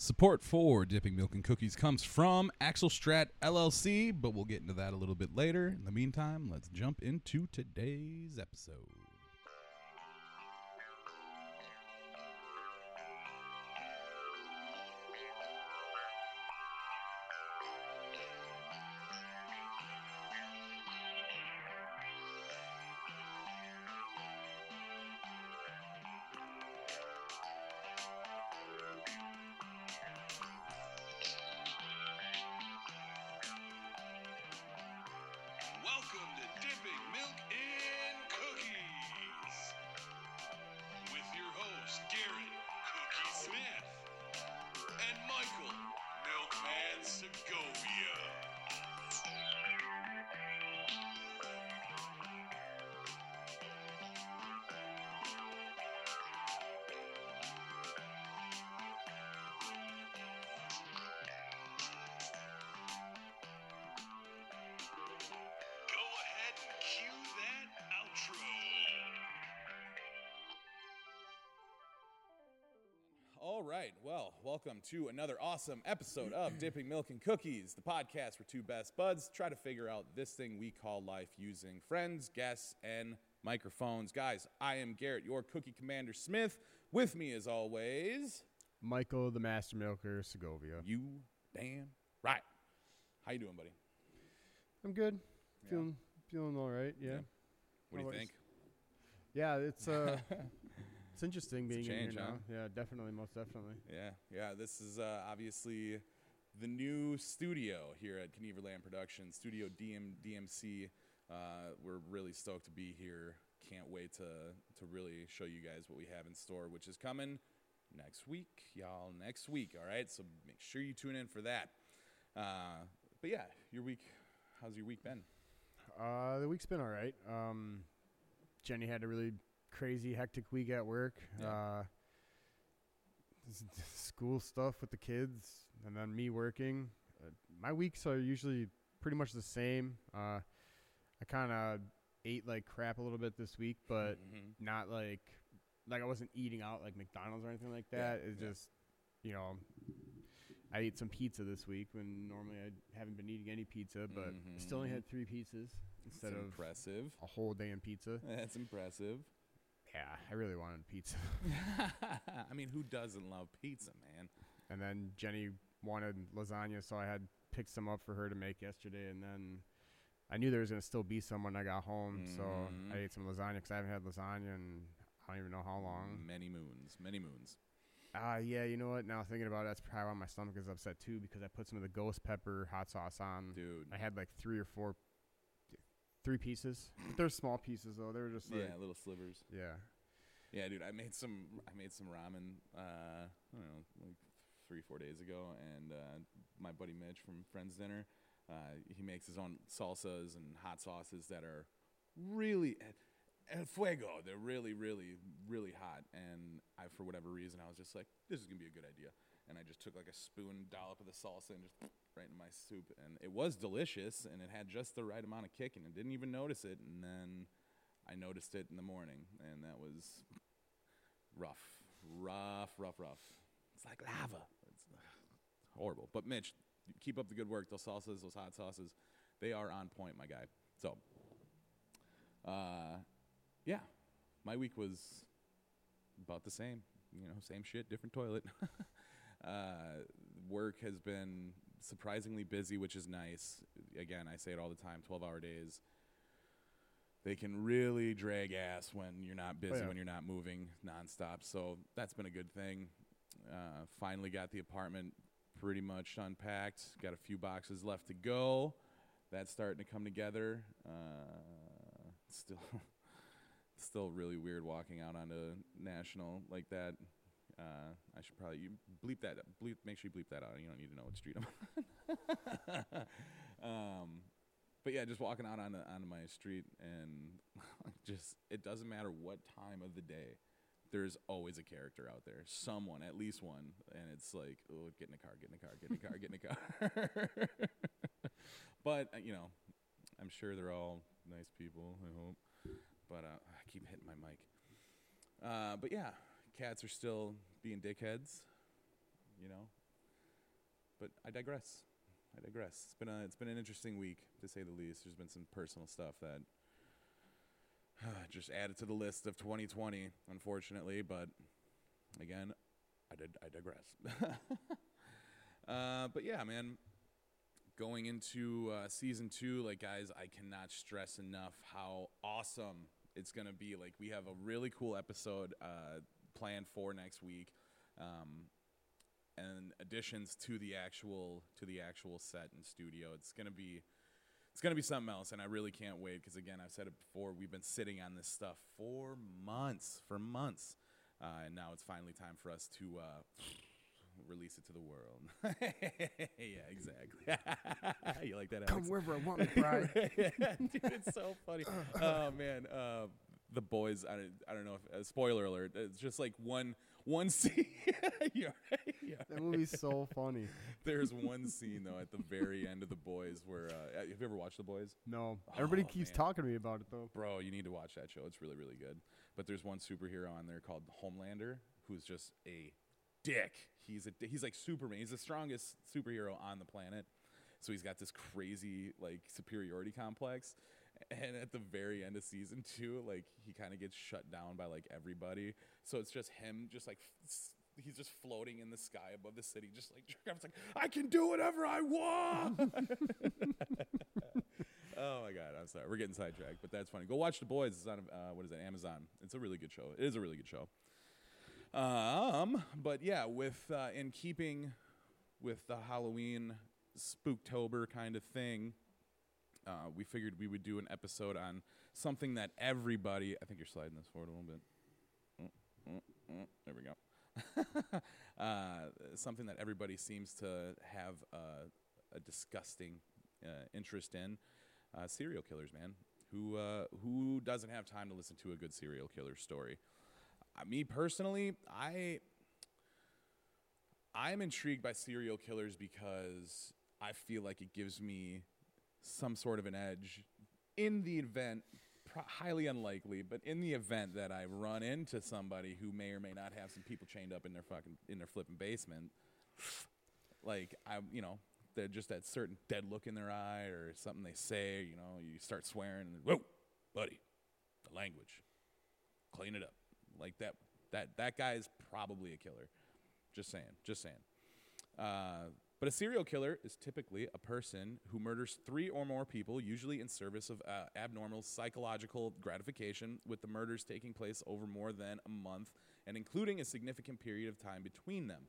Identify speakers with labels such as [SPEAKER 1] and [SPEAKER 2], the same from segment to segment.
[SPEAKER 1] Support for Dipping Milk and Cookies comes from Axel Strat LLC, but we'll get into that a little bit later. In the meantime, let's jump into today's episode.
[SPEAKER 2] Welcome to
[SPEAKER 1] another awesome episode of Dipping Milk and Cookies, the podcast where two best buds try to figure out this thing we call life using friends, guests, and microphones. Guys, I am Garrett, your cookie commander Smith. With me, as always,
[SPEAKER 3] Michael, the Master Milker, Segovia.
[SPEAKER 1] you damn right. How you doing, buddy?
[SPEAKER 3] I'm good.
[SPEAKER 1] Yeah.
[SPEAKER 3] Feeling feeling all right. Yeah.
[SPEAKER 1] Yeah. What do you think?
[SPEAKER 3] Yeah, it's uh it's interesting
[SPEAKER 1] It's
[SPEAKER 3] being
[SPEAKER 1] change,
[SPEAKER 3] in here
[SPEAKER 1] huh?
[SPEAKER 3] now. Yeah, definitely, most definitely.
[SPEAKER 1] Yeah, yeah. This is uh, obviously the new studio here at Knieverland Productions, Studio DM DMC. Uh, we're really stoked to be here. Can't wait to to really show you guys what we have in store, which is coming next week, y'all. Next week, all right. So make sure you tune in for that. Uh, but yeah, your week. How's your week been?
[SPEAKER 3] Uh the week's been all right. Um Jenny had a really crazy hectic week at work.
[SPEAKER 1] Yeah.
[SPEAKER 3] Uh school stuff with the kids and then me working. Uh, my weeks are usually pretty much the same. Uh I kind of ate like crap a little bit this week, but
[SPEAKER 1] Mhm.
[SPEAKER 3] not like like I wasn't eating out like McDonald's or anything like
[SPEAKER 1] Yeah,
[SPEAKER 3] that. It's
[SPEAKER 1] yeah.
[SPEAKER 3] just you know I ate some pizza this week when normally I haven't been eating any pizza, but I still only
[SPEAKER 1] Mhm.
[SPEAKER 3] had three pizzas instead
[SPEAKER 1] That's
[SPEAKER 3] of
[SPEAKER 1] impressive.
[SPEAKER 3] a whole damn pizza.
[SPEAKER 1] That's impressive.
[SPEAKER 3] Yeah, I really wanted pizza.
[SPEAKER 1] I mean, who doesn't love pizza, man?
[SPEAKER 3] and then Jenny wanted lasagna, so I had picked some up for her to make yesterday, and then. I knew there was gonna still be some when I got home, so
[SPEAKER 1] Mhm.
[SPEAKER 3] I ate some lasagna because I haven't had lasagna in I don't even know how long.
[SPEAKER 1] Many moons, many moons.
[SPEAKER 3] Ah, yeah, you know what? Now thinking about it, that's probably why my stomach is upset too because I put some of the ghost pepper hot sauce on.
[SPEAKER 1] Dude.
[SPEAKER 3] I had like three or four, three pieces. They're small pieces though. They were just like,
[SPEAKER 1] yeah, little slivers.
[SPEAKER 3] yeah.
[SPEAKER 1] Yeah, dude. I made some. I made some ramen. Uh, I don't know, like three, four days ago, and uh, my buddy Mitch from Friends Dinner, uh, he makes his own salsas and hot sauces that are really el fuego. They're really, really, really hot. And I, for whatever reason, I was just like, this is gonna be a good idea. And I just took like a spoon dollop of the salsa and just right into my soup, and it was delicious, and it had just the right amount of kick, and I didn't even notice it. And then I noticed it in the morning, and that was rough, rough, rough, rough. It's like lava. It's horrible. But Mitch, keep up the good work. Those salsas, those hot sauces, they are on point, my guy. So, uh, yeah, my week was about the same. You know, same shit, different toilet. uh, work has been surprisingly busy, which is nice. Again, I say it all the time 12 hour days. They can really drag ass when you're not busy,
[SPEAKER 3] yeah.
[SPEAKER 1] when you're not moving nonstop. So that's been a good thing. Uh, finally got the apartment pretty much unpacked. Got a few boxes left to go. That's starting to come together. Uh, still, still really weird walking out onto national like that. Uh, I should probably you bleep that. Bleep, make sure you bleep that out. You don't need to know what street I'm on. um, but yeah, just walking out on onto my street and just it doesn't matter what time of the day. There's always a character out there, someone, at least one, and it's like, oh, get in the car, get in the car, get in the car, get in the car. but uh, you know, I'm sure they're all nice people. I hope. But uh, I keep hitting my mic. Uh, but yeah, cats are still being dickheads. You know, but I digress. I digress. It's been a it's been an interesting week to say the least. There's been some personal stuff that just added to the list of 2020, unfortunately. But again, I did I digress. uh, but yeah, man, going into uh, season two, like guys, I cannot stress enough how awesome it's gonna be. Like we have a really cool episode uh, planned for next week. Um, and additions to the actual to the actual set and studio. It's gonna be it's gonna be something else, and I really can't wait because again, I've said it before. We've been sitting on this stuff for months, for months, uh, and now it's finally time for us to uh, release it to the world. yeah, exactly. you like that?
[SPEAKER 3] Come
[SPEAKER 1] Alex?
[SPEAKER 3] wherever I want, McBride.
[SPEAKER 1] Dude, it's so funny. oh man, uh, the boys. I don't, I don't know if uh, spoiler alert. It's just like one one scene. yeah, yeah.
[SPEAKER 3] that movie's so funny.
[SPEAKER 1] There's one scene though at the very end of the boys where uh, have you ever watched the boys?
[SPEAKER 3] No, everybody
[SPEAKER 1] Oh,
[SPEAKER 3] keeps
[SPEAKER 1] man.
[SPEAKER 3] talking to me about it though.
[SPEAKER 1] Bro, you need to watch that show. It's really really good. But there's one superhero on there called Homelander who's just a dick. He's a he's like Superman. He's the strongest superhero on the planet. So he's got this crazy like superiority complex. And at the very end of season two, like he kind of gets shut down by like everybody. So it's just him, just like he's just floating in the sky above the city, just like it's like I can do whatever I want. oh my god, I'm sorry, we're getting sidetracked, but that's funny. Go watch The Boys. It's on uh, what is it, Amazon? It's a really good show. It is a really good show. Um, but yeah, with uh, in keeping with the Halloween Spooktober kind of thing, uh, we figured we would do an episode on something that everybody. I think you're sliding this forward a little bit. Mm, mm, mm, there we go. uh, something that everybody seems to have a disgusting uh, interest in. Uh, serial killers, man. Who uh, who doesn't have time to listen to a good serial killer story? Me personally, I I'm intrigued by serial killers because I feel like it gives me some sort of an edge in the event, highly unlikely, but in the event that I run into somebody who may or may not have some people chained up in their fucking in their flipping basement, like I, you know, they're just that certain dead look in their eye or something they say, you know, you start swearing, whoa, buddy, the language, clean it up, like that. That that guy is probably a killer. Just saying. Just saying. Uh, but a serial killer is typically a person who murders three or more people, usually in service of uh, abnormal psychological gratification, with the murders taking place over more than a month and including a significant period of time between them.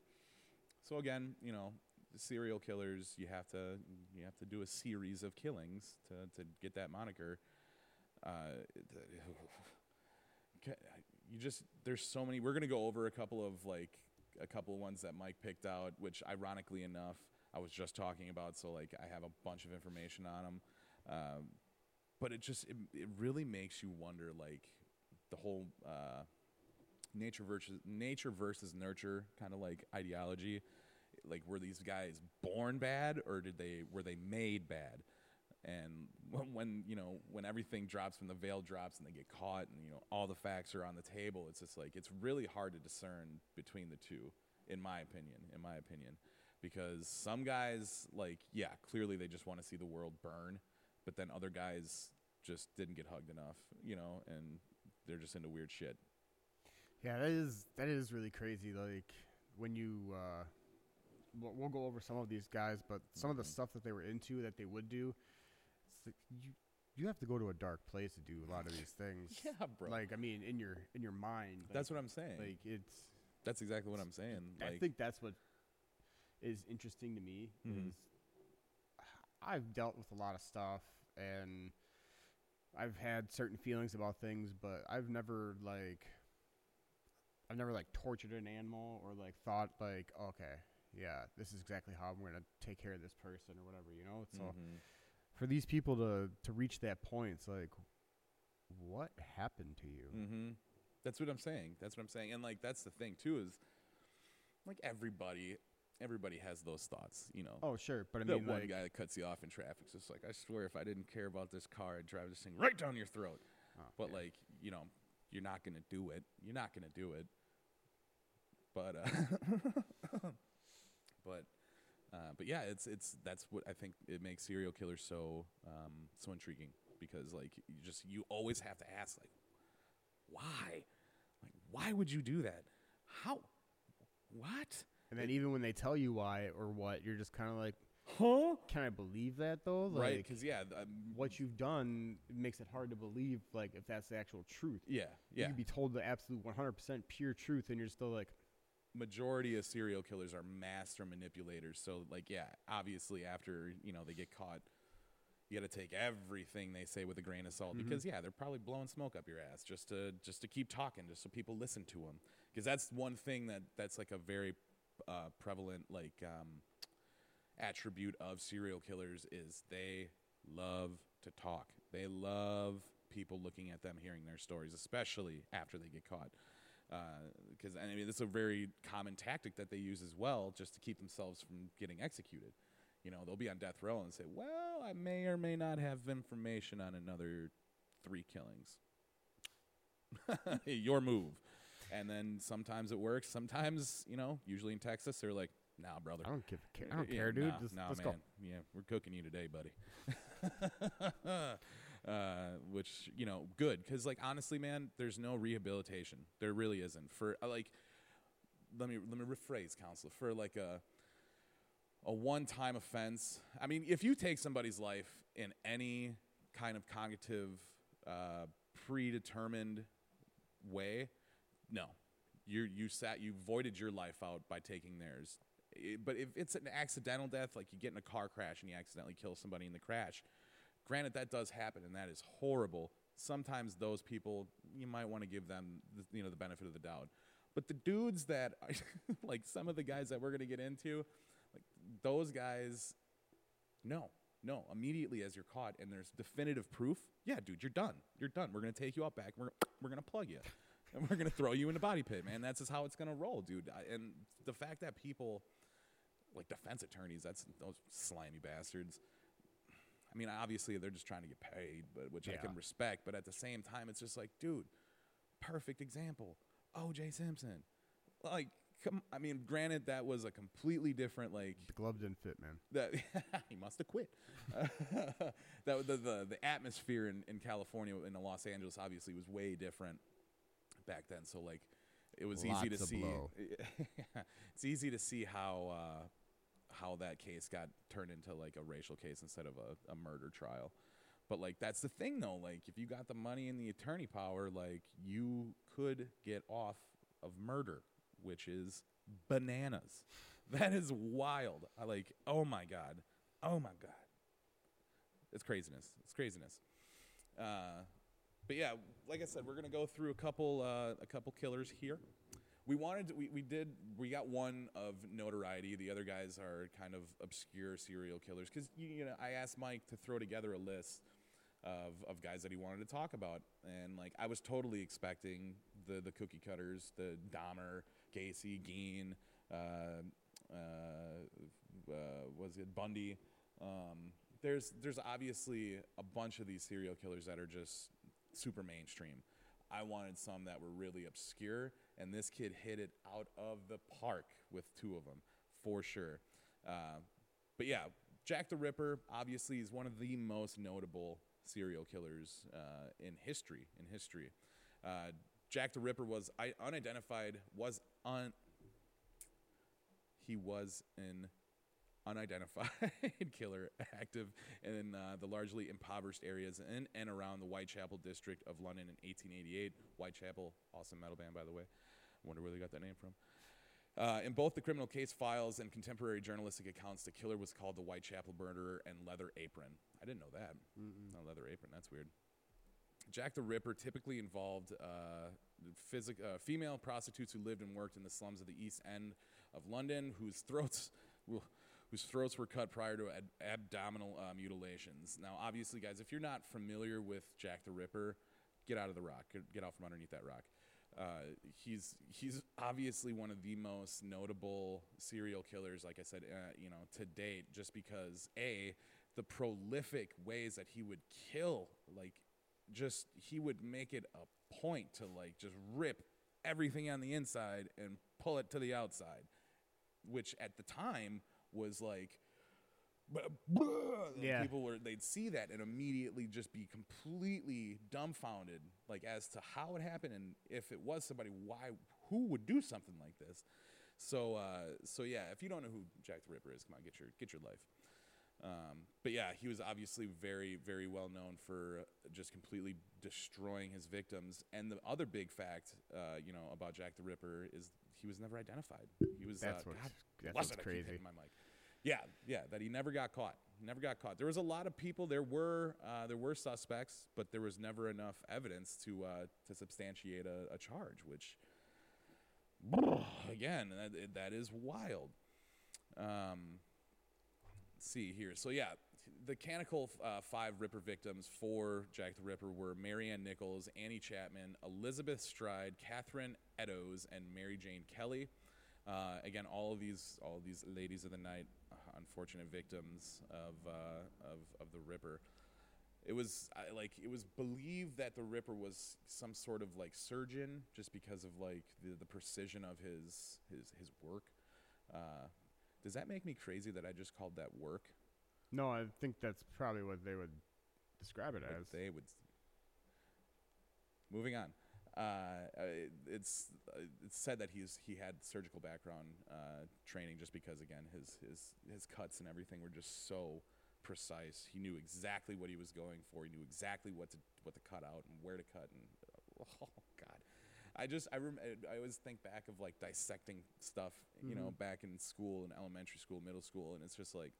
[SPEAKER 1] So again, you know, serial killers, you have to you have to do a series of killings to to get that moniker. Uh, you just there's so many. We're gonna go over a couple of like a couple of ones that Mike picked out, which ironically enough, I was just talking about. So like I have a bunch of information on them, um, but it just it, it really makes you wonder like the whole uh, nature versus nature versus nurture kind of like ideology. Like were these guys born bad or did they were they made bad? And when, when you know when everything drops when the veil drops and they get caught and you know all the facts are on the table it's just like it's really hard to discern between the two in my opinion in my opinion because some guys like yeah clearly they just want to see the world burn but then other guys just didn't get hugged enough you know and they're just into weird shit
[SPEAKER 3] Yeah, that is that is really crazy. Like when you, uh, we'll, go over some of these guys, but some of the
[SPEAKER 1] Mhm.
[SPEAKER 3] stuff that they were into that they would do, you you have to go to a dark place to do a lot of these things.
[SPEAKER 1] yeah bro
[SPEAKER 3] Like I mean, in your in your mind. Like,
[SPEAKER 1] that's what i'm saying
[SPEAKER 3] like it's.
[SPEAKER 1] that's exactly what i'm saying
[SPEAKER 3] I
[SPEAKER 1] like
[SPEAKER 3] think that's what is interesting to me.
[SPEAKER 1] Mhm.
[SPEAKER 3] Is I've dealt with a lot of stuff and I've had certain feelings about things, but I've never like I've never like tortured an animal or like thought like okay, yeah, this is exactly how I'm gonna take care of this person or whatever, you know. So
[SPEAKER 1] Mhm.
[SPEAKER 3] For these people to to reach that point, it's like, what happened to you?
[SPEAKER 1] Mm-hmm. That's what I'm saying. That's what I'm saying. And like that's the thing too is like everybody everybody has those thoughts, you know.
[SPEAKER 3] Oh sure, but I
[SPEAKER 1] the
[SPEAKER 3] mean
[SPEAKER 1] one
[SPEAKER 3] like
[SPEAKER 1] guy that cuts you off in traffic is just like, I swear if I didn't care about this car, I'd drive this thing right down your throat.
[SPEAKER 3] oh,
[SPEAKER 1] But
[SPEAKER 3] yeah.
[SPEAKER 1] like, you know, you're not gonna do it. You're not gonna do it. But uh but uh, but yeah, it's it's that's what I think it makes serial killers so um, so intriguing because like you just you always have to ask like why, like why would you do that? How? What?
[SPEAKER 3] And then even when they tell you why or what, you're just kind of like,
[SPEAKER 1] Huh?
[SPEAKER 3] can I believe that though? Like,
[SPEAKER 1] right? Because yeah, um,
[SPEAKER 3] what you've done makes it hard to believe, like if that's the actual truth.
[SPEAKER 1] yeah, yeah
[SPEAKER 3] You
[SPEAKER 1] yeah.
[SPEAKER 3] can be told the absolute 100% pure truth, and you're still like,
[SPEAKER 1] majority of serial killers are master manipulators. So like yeah, obviously after, you know, they get caught you got to take everything they say with a grain of salt because yeah, they're probably blowing smoke up your ass just to just to keep talking just so people listen to them. Because that's one thing that that's like a very uh, prevalent like um, attribute of serial killers is they love to talk. They love people looking at them, hearing their stories, especially after they get caught. Uh, because I mean, it's a very common tactic that they use as well, just to keep themselves from getting executed. You know, they'll be on death row and say, "Well, I may or may not have information on another three killings." Your move. And then sometimes it works. Sometimes, you know, usually in Texas, they're like, "Nah, brother,
[SPEAKER 3] I don't give a care. I don't
[SPEAKER 1] yeah,
[SPEAKER 3] care, dude.
[SPEAKER 1] Nah,
[SPEAKER 3] Just
[SPEAKER 1] nah, man.
[SPEAKER 3] go.
[SPEAKER 1] Yeah, we're cooking you today, buddy. uh, which you know, good because like honestly, man, there's no rehabilitation. There really isn't for uh, like. Let me let me rephrase, counselor. For like a a one-time offense. I mean, if you take somebody's life in any kind of cognitive, uh, predetermined way, no, you you sat you voided your life out by taking theirs. I- but if it's an accidental death, like you get in a car crash and you accidentally kill somebody in the crash, granted that does happen and that is horrible. Sometimes those people you might want to give them the, you know the benefit of the doubt. But the dudes that are, like some of the guys that we're gonna get into, like those guys, no, no. Immediately as you're caught and there's definitive proof, yeah, dude, you're done. You're done. We're gonna take you out back. We're we're gonna plug you, and we're gonna throw you in a body pit, man. That's just how it's gonna roll, dude. And the fact that people, like defense attorneys, that's those slimy bastards. I mean, obviously they're just trying to get paid, but which I can respect. But at the same time, it's just like, dude, perfect example. O.J. Simpson, like, come. I mean, granted that was a completely different like
[SPEAKER 3] The glove didn't fit, man.
[SPEAKER 1] that he must have quit. that the, the the atmosphere in, in California in Los Angeles obviously was way different back then. So like it was easy to see. it's easy to see how uh, how that case got turned into like a racial case instead of a, a murder trial. But like that's the thing though. Like if you got the money and the attorney power, like you could get off of murder, which is bananas. That is wild. I like. Oh my god. Oh my god. It's craziness. It's craziness. Uh, but yeah, like I said, we're gonna go through a couple uh, a couple killers here. We wanted to, we, we did we got one of notoriety. The other guys are kind of obscure serial killers because you, you know I asked Mike to throw together a list of, of guys that he wanted to talk about, and like I was totally expecting the the cookie cutters, the Dahmer, Gacy, Gein, uh, uh, uh, was it Bundy? Um, there's there's obviously a bunch of these serial killers that are just super mainstream. I wanted some that were really obscure, and this kid hit it out of the park with two of them for sure. Uh, but yeah, Jack the Ripper obviously is one of the most notable serial killers uh, in history. In history, uh, Jack the Ripper was I, unidentified. Was un he was an unidentified killer active in uh, the largely impoverished areas in and around the Whitechapel district of London in 1888. Whitechapel, awesome metal band, by the way. Wonder where they got that name from. Uh, in both the criminal case files and contemporary journalistic accounts, the killer was called the Whitechapel murderer and Leather Apron. I didn't know that. No, Leather Apron, that's weird. Jack the Ripper typically involved uh, physic- uh, female prostitutes who lived and worked in the slums of the East End of London, whose throats, whose throats were cut prior to ad- abdominal uh, mutilations. Now, obviously, guys, if you're not familiar with Jack the Ripper, get out of the rock. Get, get out from underneath that rock. Uh, he's he's obviously one of the most notable serial killers, like I said, uh, you know, to date, just because a the prolific ways that he would kill, like just he would make it a point to like just rip everything on the inside and pull it to the outside which at the time was like "Buh, buh," and
[SPEAKER 3] Yeah.
[SPEAKER 1] people were they'd see that and immediately just be completely dumbfounded, like as to how it happened and if it was somebody, why, who would do something like this. So, uh, so yeah, if you don't know who Jack the Ripper is, come on, get your get your life. Um, but yeah, he was obviously very, very well known for just completely destroying his victims. And the other big fact, uh, you know, about Jack the Ripper is he was never identified. He was
[SPEAKER 3] That's
[SPEAKER 1] uh,
[SPEAKER 3] what's-
[SPEAKER 1] God
[SPEAKER 3] that's what's
[SPEAKER 1] it, I keep
[SPEAKER 3] crazy.
[SPEAKER 1] my mic. Yeah, yeah, that he never got caught. Never got caught. There was a lot of people. There were uh, there were suspects, but there was never enough evidence to uh, to substantiate a, a charge. Which, again, that, that is wild. Um, see here. So yeah, the canonical uh, five Ripper victims for Jack the Ripper were Mary Ann Nichols, Annie Chapman, Elizabeth Stride, Catherine Eddowes, and Mary Jane Kelly. Uh, again, all of these all of these ladies of the night, unfortunate victims of uh, of of the Ripper. It was I, like it was believed that the Ripper was some sort of like surgeon, just because of like the, the precision of his his his work. Uh, does that make me crazy that I just called that work?
[SPEAKER 3] No, I think that's probably what they would describe it
[SPEAKER 1] Like
[SPEAKER 3] as.
[SPEAKER 1] they would. Moving on. Uh, uh, it's uh, it's said that he's he had surgical background uh, training just because again his his his cuts and everything were just so precise. He knew exactly what he was going for. He knew exactly what to what to cut out and where to cut and oh god. I just I rem- I always think back of like dissecting stuff, you know, back in school in elementary school, middle school and it's just like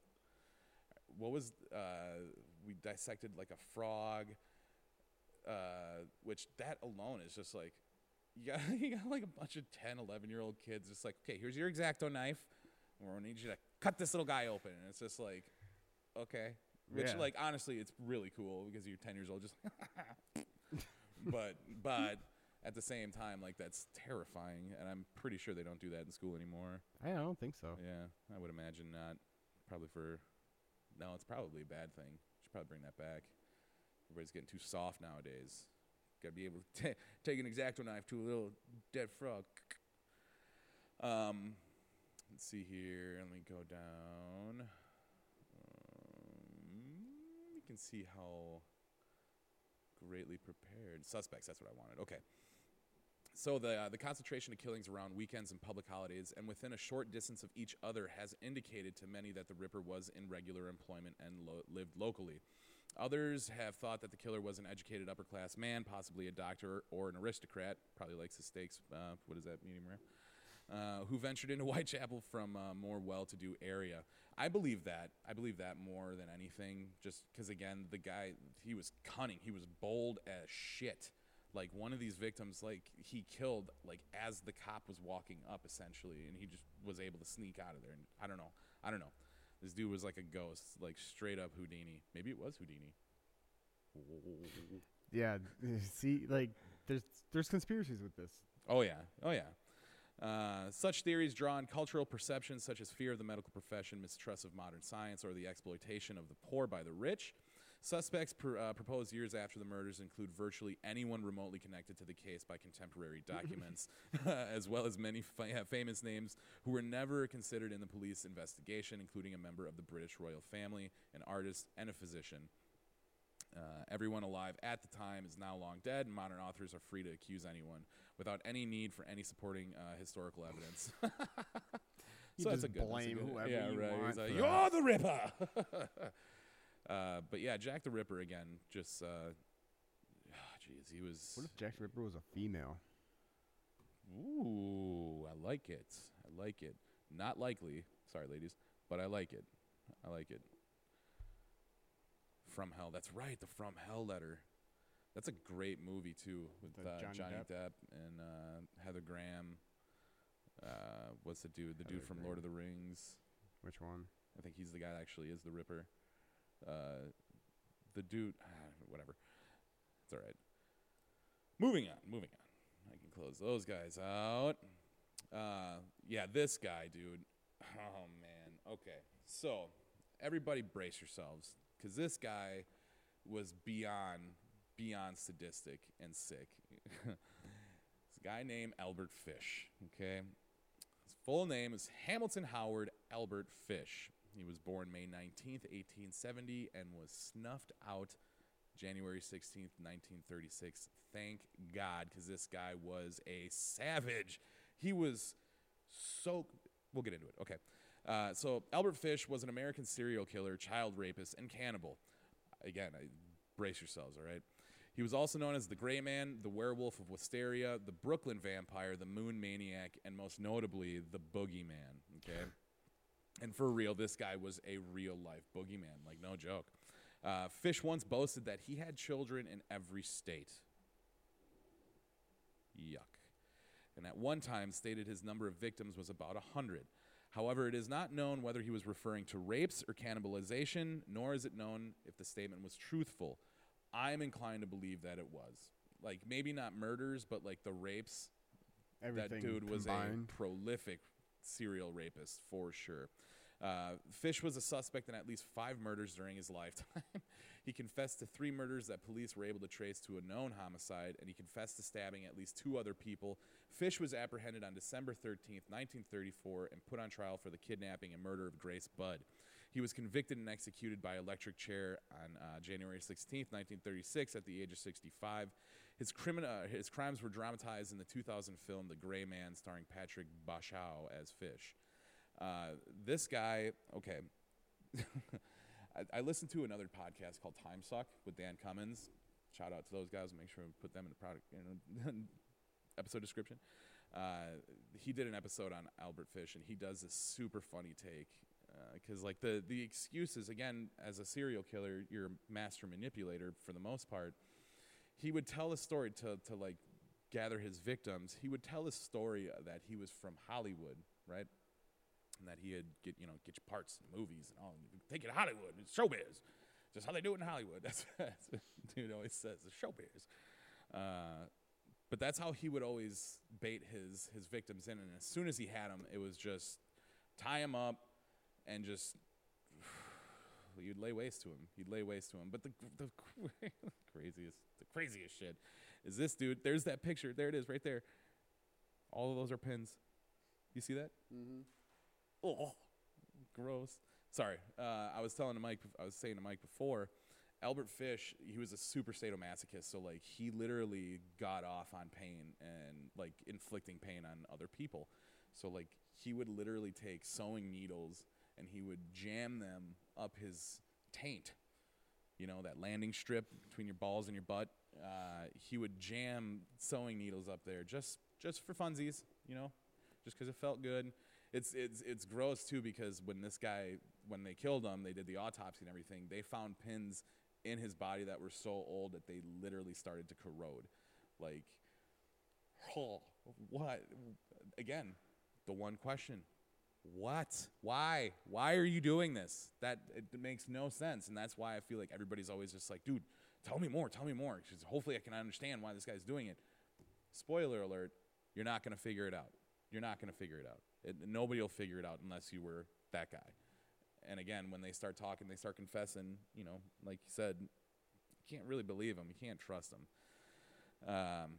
[SPEAKER 1] what was uh, we dissected like a frog uh, which that alone is just like you got, you got like a bunch of 10 11 year old kids just like okay here's your exacto knife we're gonna need you to cut this little guy open and it's just like okay which
[SPEAKER 3] Yeah.
[SPEAKER 1] like honestly it's really cool because you're 10 years old just but but at the same time like that's terrifying and i'm pretty sure they don't do that in school anymore
[SPEAKER 3] I don't think so.
[SPEAKER 1] yeah, I would imagine not. Probably for no, it's probably a bad thing. Should probably bring that back. Everybody's getting too soft nowadays. Got to be able to ta take an exacto knife to a little dead frog. Um, let's see here. Let me go down. Um, you can see how greatly prepared suspects. That's what I wanted. Okay. So the uh, the concentration of killings around weekends and public holidays, and within a short distance of each other, has indicated to many that the Ripper was in regular employment and lo- lived locally. Others have thought that the killer was an educated upper class man, possibly a doctor or an aristocrat. Probably likes his steaks. Uh, what is that, rare? Uh, who ventured into Whitechapel from a more well-to-do area. I believe that. I believe that more than anything, just because again, the guy he was cunning. He was bold as shit like one of these victims like he killed like as the cop was walking up essentially and he just was able to sneak out of there and i don't know i don't know this dude was like a ghost like straight up houdini maybe it was houdini
[SPEAKER 3] Yeah, see, like there's there's conspiracies with this.
[SPEAKER 1] Oh yeah, oh yeah. Uh, such theories draw on cultural perceptions such as fear of the medical profession, mistrust of modern science, or the exploitation of the poor by the rich. Suspects pr- uh, proposed years after the murders include virtually anyone remotely connected to the case by contemporary documents, as well as many fa- famous names who were never considered in the police investigation, including a member of the British royal family, an artist, and a physician. Uh, everyone alive at the time is now long dead, and modern authors are free to accuse anyone without any need for any supporting uh, historical evidence.
[SPEAKER 3] You
[SPEAKER 1] so that's a
[SPEAKER 3] just
[SPEAKER 1] good. that's a
[SPEAKER 3] blame
[SPEAKER 1] good-
[SPEAKER 3] whoever
[SPEAKER 1] yeah,
[SPEAKER 3] you
[SPEAKER 1] right.
[SPEAKER 3] want
[SPEAKER 1] like, You're the Ripper. Uh, but yeah, Jack the Ripper again. Just, uh, jeez, he was.
[SPEAKER 3] What if Jack the Ripper was a female?
[SPEAKER 1] Ooh, I like it. I like it. Not likely. Sorry, ladies, but I like it. I like it. From Hell. That's right. The From Hell letter. That's a great movie too, with uh,
[SPEAKER 3] Johnny
[SPEAKER 1] Johnny
[SPEAKER 3] Depp?
[SPEAKER 1] Depp, and uh, Heather Graham. Uh, what's the dude? The dude from
[SPEAKER 3] Graham.
[SPEAKER 1] Lord of the Rings.
[SPEAKER 3] Which one?
[SPEAKER 1] I think he's the guy that actually is the Ripper. Uh, the dude, whatever. It's all right. Moving on, moving on. I can close those guys out. Uh, yeah, this guy, dude. Oh man. Okay, so everybody brace yourselves, because this guy was beyond beyond sadistic and sick. this guy named Albert Fish. Okay, his full name is Hamilton Howard Albert Fish. He was born May 19th, 1870, and was snuffed out January 16th, 1936. Thank God, because this guy was a savage. He was so. We'll get into it. Okay. Uh, so, Albert Fish was an American serial killer, child rapist, and cannibal. Again, I, brace yourselves, all right? He was also known as the Gray Man, the Werewolf of Wisteria, the Brooklyn Vampire, the Moon Maniac, and most notably, the Boogeyman. Okay? And for real, this guy was a real life boogeyman, like no joke. Uh, Fish once boasted that he had children in every state. Yuck. And at one time stated his number of victims was about a 100. However, it is not known whether he was referring to rapes or cannibalization, nor is it known if the statement was truthful. I'm inclined to believe that it was. Like, maybe not murders, but like the rapes.
[SPEAKER 3] Everything
[SPEAKER 1] that dude was
[SPEAKER 3] combined.
[SPEAKER 1] a prolific serial rapist for sure. Uh, Fish was a suspect in at least five murders during his lifetime. he confessed to three murders that police were able to trace to a known homicide, and he confessed to stabbing at least two other people. Fish was apprehended on December 13th, 1934, and put on trial for the kidnapping and murder of Grace Budd. He was convicted and executed by electric chair on uh, January 16th, 1936, at the age of 65. His, crimin- uh, his crimes were dramatized in the 2000 film The Gray Man, starring Patrick Bauchau as Fish. Uh, this guy, okay. I, I listened to another podcast called Time Suck with Dan Cummins. Shout out to those guys. Make sure we put them in the product in episode description. Uh, he did an episode on Albert Fish, and he does this super funny take because, like the the excuses again, as a serial killer, you're a master manipulator for the most part. He would tell a story to to like gather his victims. He would tell a story uh, that he was from Hollywood, right? And that he had get you know get your parts in movies and all. Take it to Hollywood. It's showbiz. Just how they do it in Hollywood. That's, that's what dude always says. The showbiz. Uh, but that's how he would always bait his his victims in. And as soon as he had them, it was just tie him up and just you'd lay waste to him. You'd lay waste to him. But the the craziest the craziest shit is this dude. There's that picture. There it is, right there. All of those are pins. You see that?
[SPEAKER 3] Mm-hmm.
[SPEAKER 1] Oh, gross. Sorry, uh, I was telling to Mike. I was saying to Mike before. Albert Fish, he was a super sadomasochist, so like he literally got off on pain and like inflicting pain on other people. So like he would literally take sewing needles and he would jam them up his taint. You know that landing strip between your balls and your butt. Uh, he would jam sewing needles up there just just for funsies. You know, just because it felt good it's it's it's gross too because when this guy when they killed him, they did the autopsy and everything. They found pins in his body that were so old that they literally started to corrode. Like, oh, what? Again, the one question: What? Why? Why are you doing this? That it makes no sense, and that's why I feel like everybody's always just like, dude, tell me more, tell me more. 'cause hopefully, I can understand why this guy's doing it. Spoiler alert: You're not gonna figure it out. You're not gonna figure it out. It, nobody will figure it out unless you were that guy. And again, when they start talking, they start confessing. You know, like you said, you can't really believe them. You can't trust them. Um,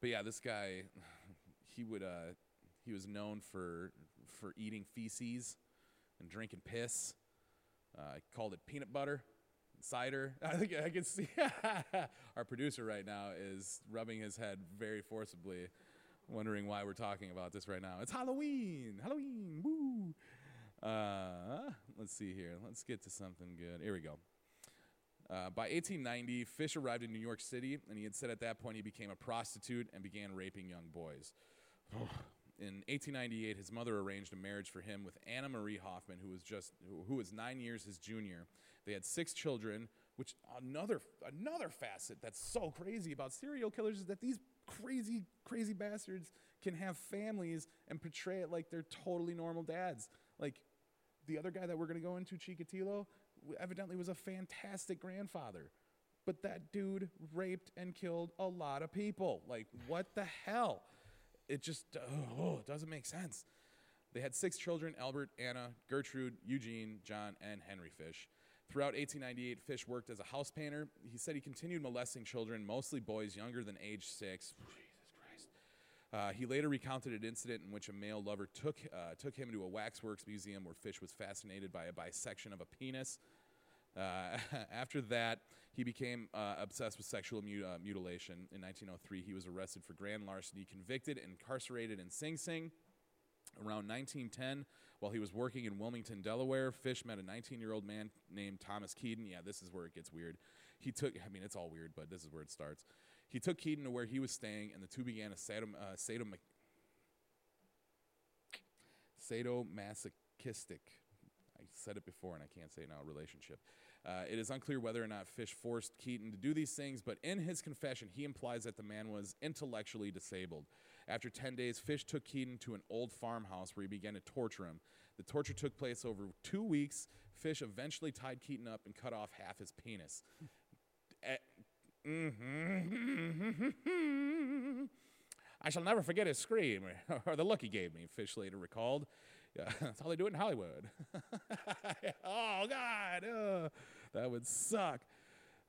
[SPEAKER 1] but yeah, this guy, he would uh, he was known for for eating feces and drinking piss. Uh, I called it peanut butter, cider. I think I can see our producer right now is rubbing his head very forcibly wondering why we're talking about this right now. It's Halloween. Halloween. Woo. Uh, let's see here. Let's get to something good. Here we go. Uh, by 1890, Fish arrived in New York City, and he had said at that point he became a prostitute and began raping young boys. in 1898, his mother arranged a marriage for him with Anna Marie Hoffman, who was just who, was nine years his junior. They had six children, which another another facet that's so crazy about serial killers is that these crazy, crazy bastards can have families and portray it like they're totally normal dads. Like the other guy that we're going to go into, Chikatilo, evidently was a fantastic grandfather. But that dude raped and killed a lot of people. Like, what the hell? It just oh, it doesn't make sense. They had six children Albert, Anna, Gertrude, Eugene, John, and Henry Fish. Throughout 1898, Fish worked as a house painter. He said he continued molesting children, mostly boys younger than age six. Jesus Christ. Uh, he later recounted an incident in which a male lover took uh, took him to a waxworks museum where Fish was fascinated by a bisection of a penis. Uh, after that, he became uh, obsessed with sexual uh, mutilation. In 1903, he was arrested for grand larceny, convicted, and incarcerated in Sing Sing. Around 1910, while he was working in Wilmington, Delaware, Fish met a 19 year old man named Thomas Keaton. Yeah, this is where it gets weird. He took, I mean, it's all weird, but this is where it starts. He took Keaton to where he was staying, and the two began a sadom, uh, sadom, sadomasochistic. I said it before and I can't say it now. Relationship. Uh, it is unclear whether or not Fish forced Keaton to do these things, but in his confession, he implies that the man was intellectually disabled. After 10 days, Fish took Keaton to an old farmhouse where he began to torture him. The torture took place over two weeks. Fish eventually tied Keaton up and cut off half his penis. Eh, mhm. I shall never forget his scream or the look he gave me, Fish later recalled. Yeah, that's how they do it in Hollywood. oh, God. uh, that would suck.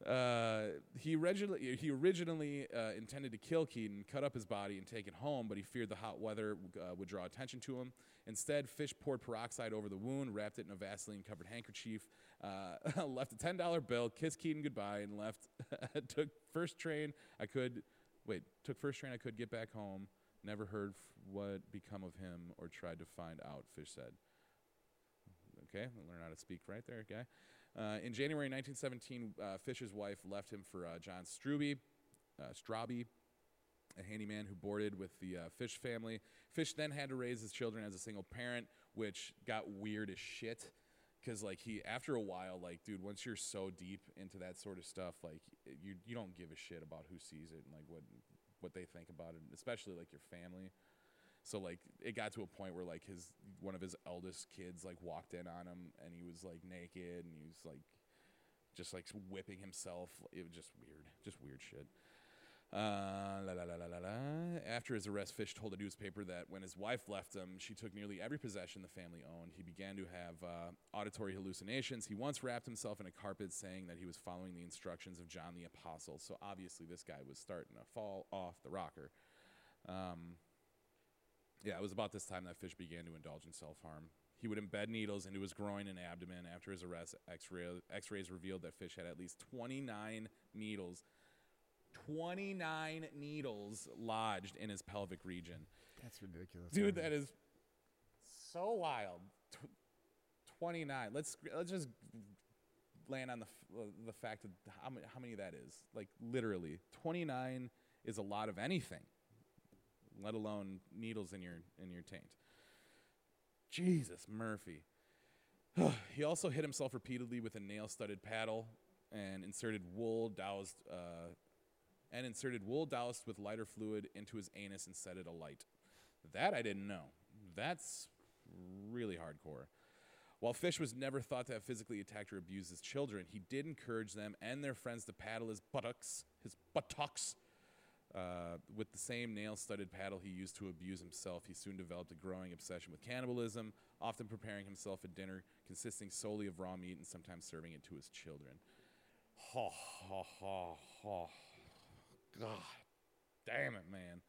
[SPEAKER 1] Uh, he originally, he originally uh, intended to kill Keaton, cut up his body, and take it home, but he feared the hot weather uh, would draw attention to him. Instead, Fish poured peroxide over the wound, wrapped it in a Vaseline covered handkerchief, uh, left a $10 bill, kissed Keaton goodbye, and left. took first train I could, wait, took first train I could get back home. Never heard f- what become of him or tried to find out, Fish said. Okay, learn how to speak right there, guy. Uh, in January 1917, uh, Fisher's wife left him for uh, John Struby, uh, Straube, a handyman who boarded with the uh, Fish family. Fish then had to raise his children as a single parent, which got weird as shit. Because like he, after a while, like dude, once you're so deep into that sort of stuff, like you you don't give a shit about who sees it and like what what they think about it, especially like your family. So like it got to a point where like his one of his eldest kids like walked in on him and he was like naked and he was like just like whipping himself. It was just weird, just weird shit. Uh, la, la, la. After his arrest, Fish told a newspaper that when his wife left him, she took nearly every possession the family owned. He began to have uh, auditory hallucinations. He once wrapped himself in a carpet, saying that he was following the instructions of John the Apostle. So obviously, this guy was starting to fall off the rocker. Um, yeah, it was about this time that Fish began to indulge in self harm. He would embed needles into his groin and abdomen. After his arrest, X-ray, X-rays revealed that Fish had at least 29 needles, 29 needles lodged in his pelvic region.
[SPEAKER 3] That's ridiculous.
[SPEAKER 1] Dude, that is so wild. Tw- 29. Let's let's just land on the f- uh, the fact of how many, how many that is. Like literally, 29 is a lot of anything, let alone needles in your in your taint. Jesus, Murphy. he also hit himself repeatedly with a nail-studded paddle and inserted wool doused uh, and inserted wool doused with lighter fluid into his anus and set it alight. That I didn't know. That's really hardcore. While Fish was never thought to have physically attacked or abused his children, he did encourage them and their friends to paddle his buttocks, his buttocks, uh, with the same nail-studded paddle he used to abuse himself. He soon developed a growing obsession with cannibalism, often preparing himself a dinner consisting solely of raw meat and sometimes serving it to his children. Ha ha ha ha. God damn it, man.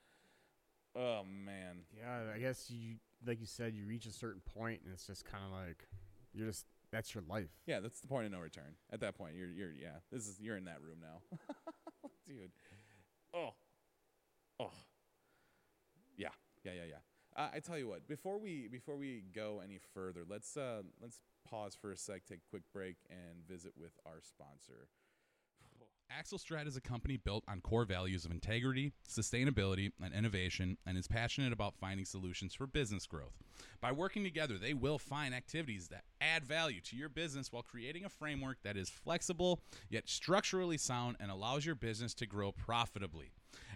[SPEAKER 1] Oh man.
[SPEAKER 3] Yeah, I guess you, like you said, you reach a certain point, and it's just kind of like you're just that's your life.
[SPEAKER 1] Yeah, that's the point of no return. At that point, you're you're yeah. This is you're in that room now, dude. Oh, oh, yeah, yeah, yeah, yeah. Uh, I tell you what. Before we before we go any further, let's uh let's pause for a sec, take a quick break, and visit with our sponsor. Axelstrat is a company built on core values of integrity, sustainability, and innovation, and is passionate about finding solutions for business growth. By working together, they will find activities that add value to your business while creating a framework that is flexible yet structurally sound and allows your business to grow profitably.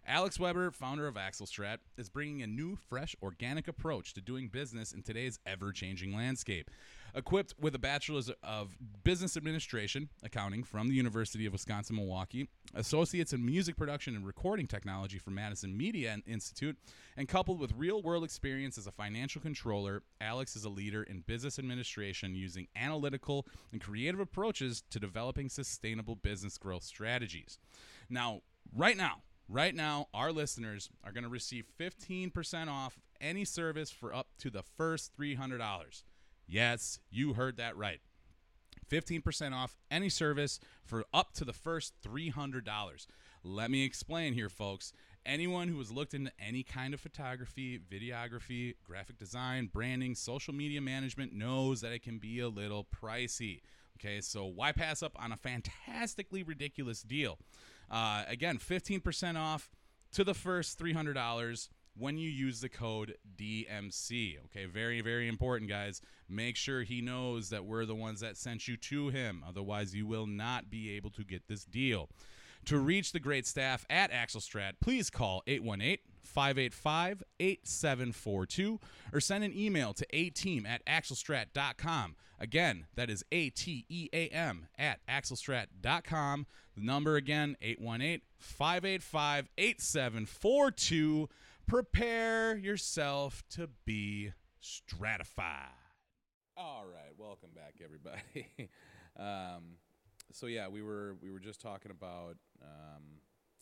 [SPEAKER 1] Alex Weber, founder of Axelstrat, is bringing a new, fresh, organic approach to doing business in today's ever changing landscape. Equipped with a bachelor's of business administration, accounting from the University of Wisconsin Milwaukee, associates in music production and recording technology from Madison Media Institute, and coupled with real world experience as a financial controller, Alex is a leader in business administration using analytical and creative approaches to developing sustainable business growth strategies. Now, right now,
[SPEAKER 4] Right now, our listeners are going to receive 15% off any service for up to the first $300. Yes, you heard that right. 15% off any service for up to the first $300. Let me explain here, folks. Anyone who has looked into any kind of photography, videography, graphic design, branding, social media management knows that it can be a little pricey. Okay, so why pass up on a fantastically ridiculous deal? Uh, again, 15% off to the first $300 when you use the code DMC. Okay, very, very important, guys. Make sure he knows that we're the ones that sent you to him. Otherwise, you will not be able to get this deal. To reach the great staff at Axel Strat, please call 818 585 8742 or send an email to ateam at axelstrat.com. Again, that is A T E A M at axelstrat.com. The number again, 818 585 8742. Prepare yourself to be stratified.
[SPEAKER 1] All right, welcome back, everybody. um, so yeah, we were we were just talking about um,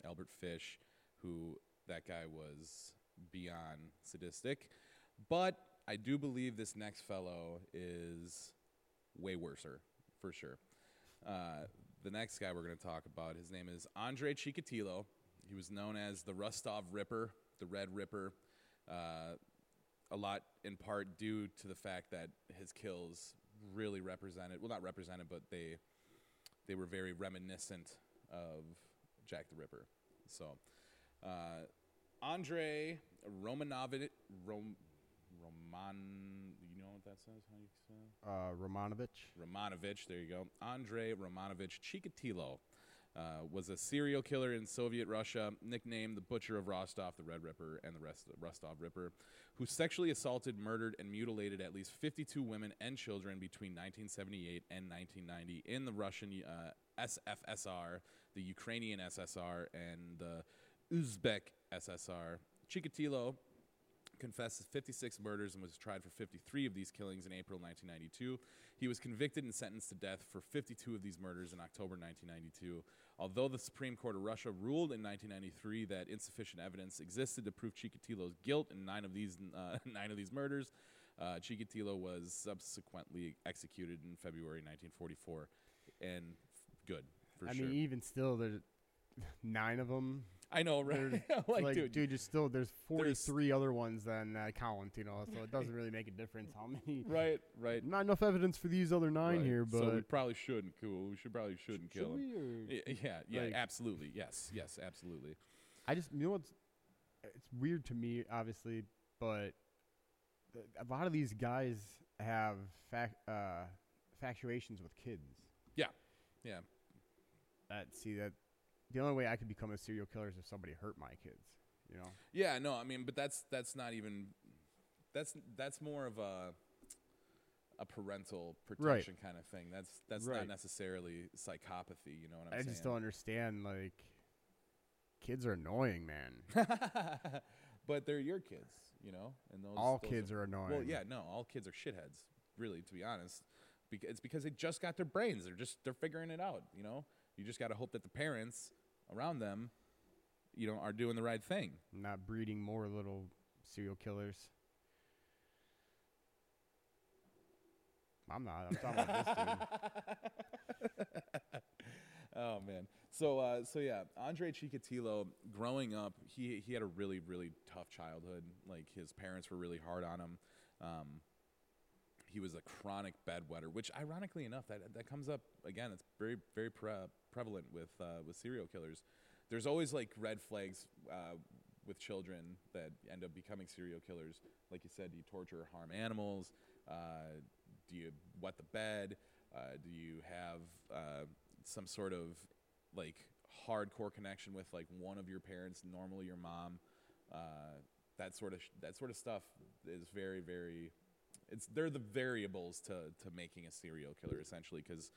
[SPEAKER 1] Albert Fish, who that guy was beyond sadistic, but I do believe this next fellow is way worser for sure. Uh, the next guy we're going to talk about, his name is Andre Chikatilo. He was known as the Rostov Ripper, the Red Ripper. Uh, a lot in part due to the fact that his kills really represented well not represented but they they were very reminiscent of Jack the Ripper. So uh, Andre Romanovich Rom, Roman you know what that says how you say?
[SPEAKER 3] Uh, Romanovich.
[SPEAKER 1] Romanovich, there you go. Andrei Romanovich Chikatilo uh, was a serial killer in Soviet Russia, nicknamed the Butcher of Rostov, the Red Ripper, and the rest Rostov Ripper, who sexually assaulted, murdered, and mutilated at least 52 women and children between 1978 and 1990 in the Russian uh, SFSR, the Ukrainian SSR, and the Uzbek SSR. Chikatilo confessed 56 murders and was tried for 53 of these killings in April 1992. He was convicted and sentenced to death for 52 of these murders in October 1992. Although the Supreme Court of Russia ruled in 1993 that insufficient evidence existed to prove Chikatilo's guilt in nine of these uh, nine of these murders, uh, Chikatilo was subsequently executed in February 1944, and good for
[SPEAKER 3] I
[SPEAKER 1] sure.
[SPEAKER 3] I mean, even still, there's nine of them.
[SPEAKER 1] I know, right? like,
[SPEAKER 3] like,
[SPEAKER 1] dude,
[SPEAKER 3] dude, there's still there's
[SPEAKER 1] there's-
[SPEAKER 3] 43 other ones than I count. You know, so it doesn't really make a difference how many.
[SPEAKER 1] right, right.
[SPEAKER 3] Not enough evidence for these other nine
[SPEAKER 1] right.
[SPEAKER 3] here, but
[SPEAKER 1] so we probably shouldn't. Cool. We should probably shouldn't
[SPEAKER 3] should
[SPEAKER 1] kill him.
[SPEAKER 3] we, or-
[SPEAKER 1] Yeah, yeah,
[SPEAKER 3] Like-
[SPEAKER 1] absolutely. Yes, yes, absolutely.
[SPEAKER 3] I just you know what's it's weird to me, obviously, but a lot of these guys have fac- uh, factuations with kids.
[SPEAKER 1] Yeah, yeah.
[SPEAKER 3] That see that the only way I could become a serial killer is if somebody hurt my kids. You know,
[SPEAKER 1] Yeah, no, I mean, but that's that's not even that's that's more of a a parental protection kind of thing. That's that's not necessarily psychopathy, you know what I'm
[SPEAKER 3] I
[SPEAKER 1] saying?
[SPEAKER 3] I just don't understand. Like, kids are annoying, man.
[SPEAKER 1] but they're your kids, you know, and those
[SPEAKER 3] All
[SPEAKER 1] those
[SPEAKER 3] kids are annoying.
[SPEAKER 1] Well, yeah, no, all kids are shitheads, really, to be honest. It's because they just got their brains. They're just they're figuring it out, you know. You just got to hope that the parents around them, you know, are doing the right thing.
[SPEAKER 3] not breeding more little serial killers. I'm not. I'm talking about this dude.
[SPEAKER 1] oh man. So uh, so yeah, Andre Chikatilo, growing up, he he had a really really tough childhood. Like his parents were really hard on him. Um, he was a chronic bedwetter, which ironically enough, that that comes up again. It's very very pre- prevalent with uh, with serial killers. There's always like red flags uh, with children that end up becoming serial killers. Like you said, do you torture or harm animals? Uh, do you wet the bed? Uh, do you have uh, some sort of like hardcore connection with like one of your parents, normally your mom? Uh, that sort of sh- that sort of stuff is very very. It's they're the variables to to making a serial killer essentially because.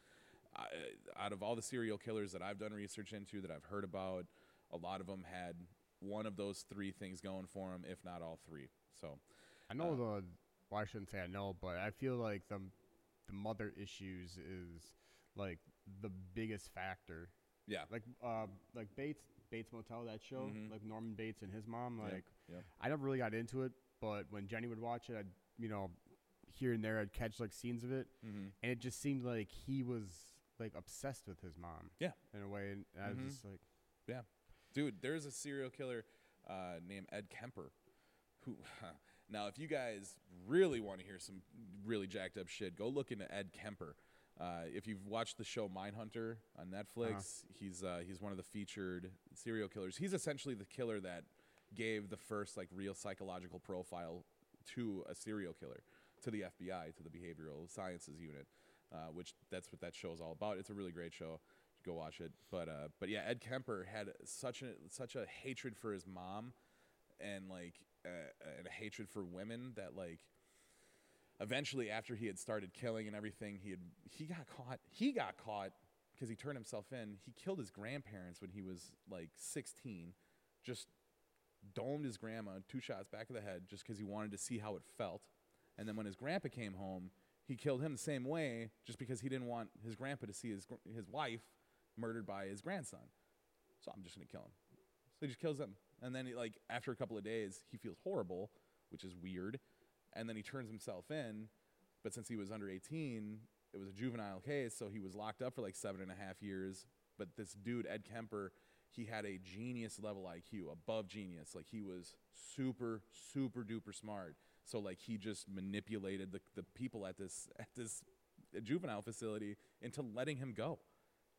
[SPEAKER 1] out of all the serial killers that I've done research into that I've heard about, a lot of them had one of those three things going for them, if not all three. So,
[SPEAKER 3] I know
[SPEAKER 1] Uh,
[SPEAKER 3] the. Well, I shouldn't say I know, but I feel like the the mother issues is like the biggest factor
[SPEAKER 1] Yeah.
[SPEAKER 3] Like uh like Bates Bates Motel that show
[SPEAKER 1] Mhm.
[SPEAKER 3] like Norman Bates and his mom like
[SPEAKER 1] yep.
[SPEAKER 3] I never really got into it but when Jenny would watch it I'd you know here and there I'd catch like scenes of it
[SPEAKER 1] Mm-hmm.
[SPEAKER 3] and it just seemed like he was like obsessed with his mom
[SPEAKER 1] Yeah.
[SPEAKER 3] in a way and I was just like yeah,
[SPEAKER 1] Dude, there's a serial killer uh, named Ed Kemper. Who now, if you guys really want to hear some really jacked up shit, go look into Ed Kemper. Uh, if you've watched the show Mindhunter on Netflix, he's uh, he's one of the featured serial killers. He's essentially the killer that gave the first like real psychological profile to a serial killer, to the FBI, to the Behavioral Sciences Unit, uh, which that's what that show is all about. It's a really great show. Go watch it. But uh, but yeah, Ed Kemper had such a such a hatred for his mom, and like uh, and a hatred for women that like eventually after he had started killing and everything he had he got caught he got caught because he turned himself in he killed his grandparents when he was like 16 just domed his grandma two shots back of the head just because he wanted to see how it felt and then when his grandpa came home he killed him the same way just because he didn't want his grandpa to see his his wife murdered by his grandson so i'm just going to kill him so he just kills him and then he, like after a couple of days he feels horrible which is weird and then he turns himself in. But since he was under 18, it was a juvenile case, so he was locked up for like seven and a half years. But this dude, Ed Kemper, he had a genius level IQ, above genius. Like he was super, super duper smart. So like he just manipulated the, the people at this at this juvenile facility into letting him go.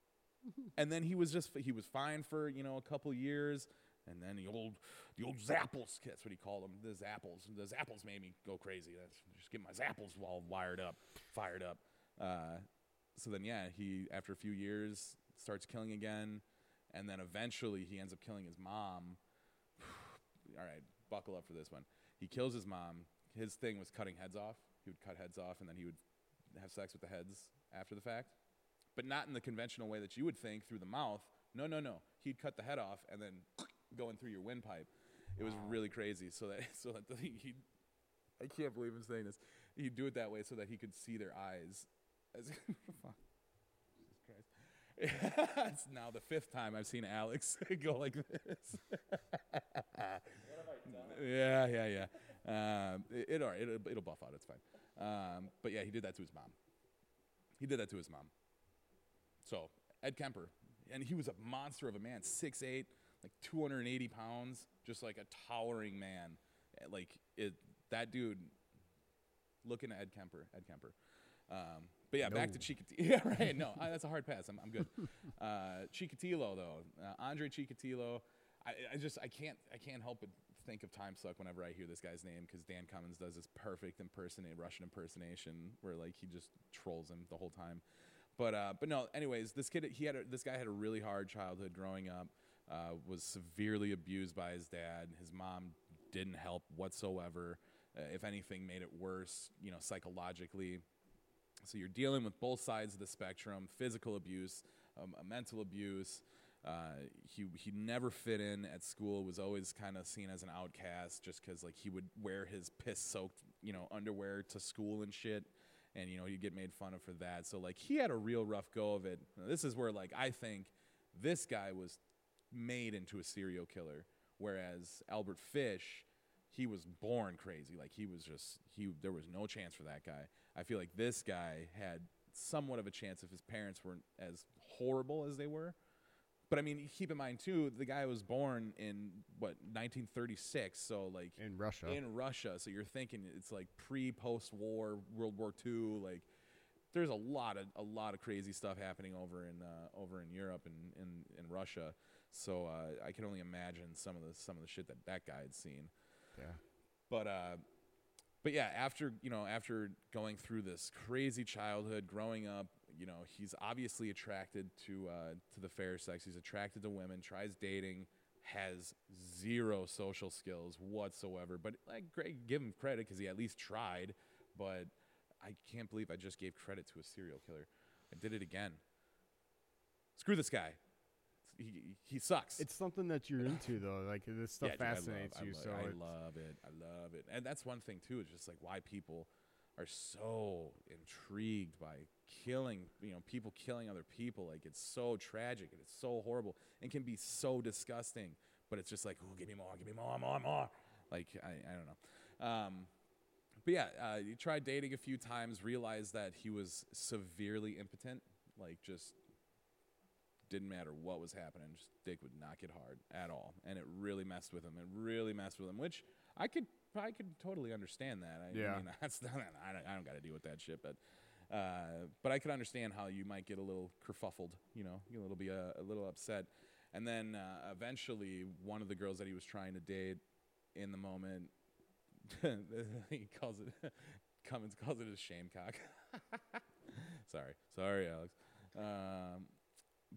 [SPEAKER 1] and then he was just he was fine for you know a couple years. And then the old, the old Zapples, that's what he called them, the Zapples. The Zapples made me go crazy. That's just get my Zapples all wired up, fired up. Uh, so then, yeah, he after a few years starts killing again, and then eventually he ends up killing his mom. all right, buckle up for this one. He kills his mom. His thing was cutting heads off. He would cut heads off, and then he would have sex with the heads after the fact, but not in the conventional way that you would think through the mouth. No, no, no. He'd cut the head off and then going through your windpipe. It was really crazy. So that so that he, he I can't believe I'm saying this. He'd do it that way so that he could see their eyes. As. Jesus Christ. it's now the fifth time I've seen Alex go like this. Yeah, yeah, yeah. Um, it, it, all right, it'll, it'll buff out. It's fine. Um, but yeah, he did that to his mom. He did that to his mom. So Ed Kemper, and he was a monster of a man, 6'8", like 280 pounds, just like a towering man. Eh, Like it, that dude. Looking at Ed Kemper, Ed Kemper. Um, but yeah, back to
[SPEAKER 3] No.
[SPEAKER 1] Chikatilo. Yeah, right. No, I, that's a hard pass. I'm, I'm good. Uh, Chikatilo though, uh, Andre Chikatilo. I, I just I can't I can't help but think of Time Suck whenever I hear this guy's name because Dan Cummins does this perfect impersonate Russian impersonation where like he just trolls him the whole time. But uh, but no. Anyways, this kid he had a, this guy had a really hard childhood growing up. Uh, was severely abused by his dad. His mom didn't help whatsoever. Uh, if anything, made it worse. You know, psychologically. So you're dealing with both sides of the spectrum: physical abuse, um, mental abuse. Uh, he he never fit in at school. Was always kind of seen as an outcast, just because like he would wear his piss-soaked you know underwear to school and shit, and you know he'd get made fun of for that. So like he had a real rough go of it. Now, this is where like I think this guy was made into a serial killer, whereas Albert Fish, he was born crazy. Like he was just he there was no chance for that guy. I feel like this guy had somewhat of a chance if his parents weren't as horrible as they were. But I mean, keep in mind too, the guy was born in what 1936, so like
[SPEAKER 3] in Russia.
[SPEAKER 1] in Russia. So you're thinking it's like pre post war World War II. Like there's a lot of a lot of crazy stuff happening over in uh, over in Europe and in, in Russia. So uh, I can only imagine some of the some of the shit that that guy had seen.
[SPEAKER 3] yeah.
[SPEAKER 1] But uh, but yeah, after you know after going through this crazy childhood, growing up, you know he's obviously attracted to uh, to the fair sex. He's attracted to women. Tries dating. Has zero social skills whatsoever. But like, great, give him credit because he at least tried. But I can't believe I just gave credit to a serial killer. I did it again. Screw this guy. He he sucks.
[SPEAKER 3] It's something that you're into though. Like this stuff
[SPEAKER 1] Yeah, dude, love-
[SPEAKER 3] fascinates
[SPEAKER 1] I
[SPEAKER 3] you.
[SPEAKER 1] love,
[SPEAKER 3] so
[SPEAKER 1] I love it. I love it, and that's one thing too. It's just like why people are so intrigued by killing, you know, people killing other people. Like it's so tragic and it's so horrible and can be so disgusting. But it's just like, oh, give me more, give me more, more, more. Like I, I don't know. Um, but yeah, uh, he tried dating a few times, realized that he was severely impotent, like just didn't matter what was happening, just dick would not get hard at all, and it really messed with him. It really messed with him, which I could I could totally understand that. I,
[SPEAKER 3] Yeah.
[SPEAKER 1] I mean, that's not, I don't, I don't got to deal with that shit, but. Uh, but I could understand how you might get a little kerfuffled, you know, a little be a, a little upset, and then uh, eventually one of the girls that he was trying to date in the moment he calls it Cummins calls it a shame cock. sorry, sorry, Alex. Um,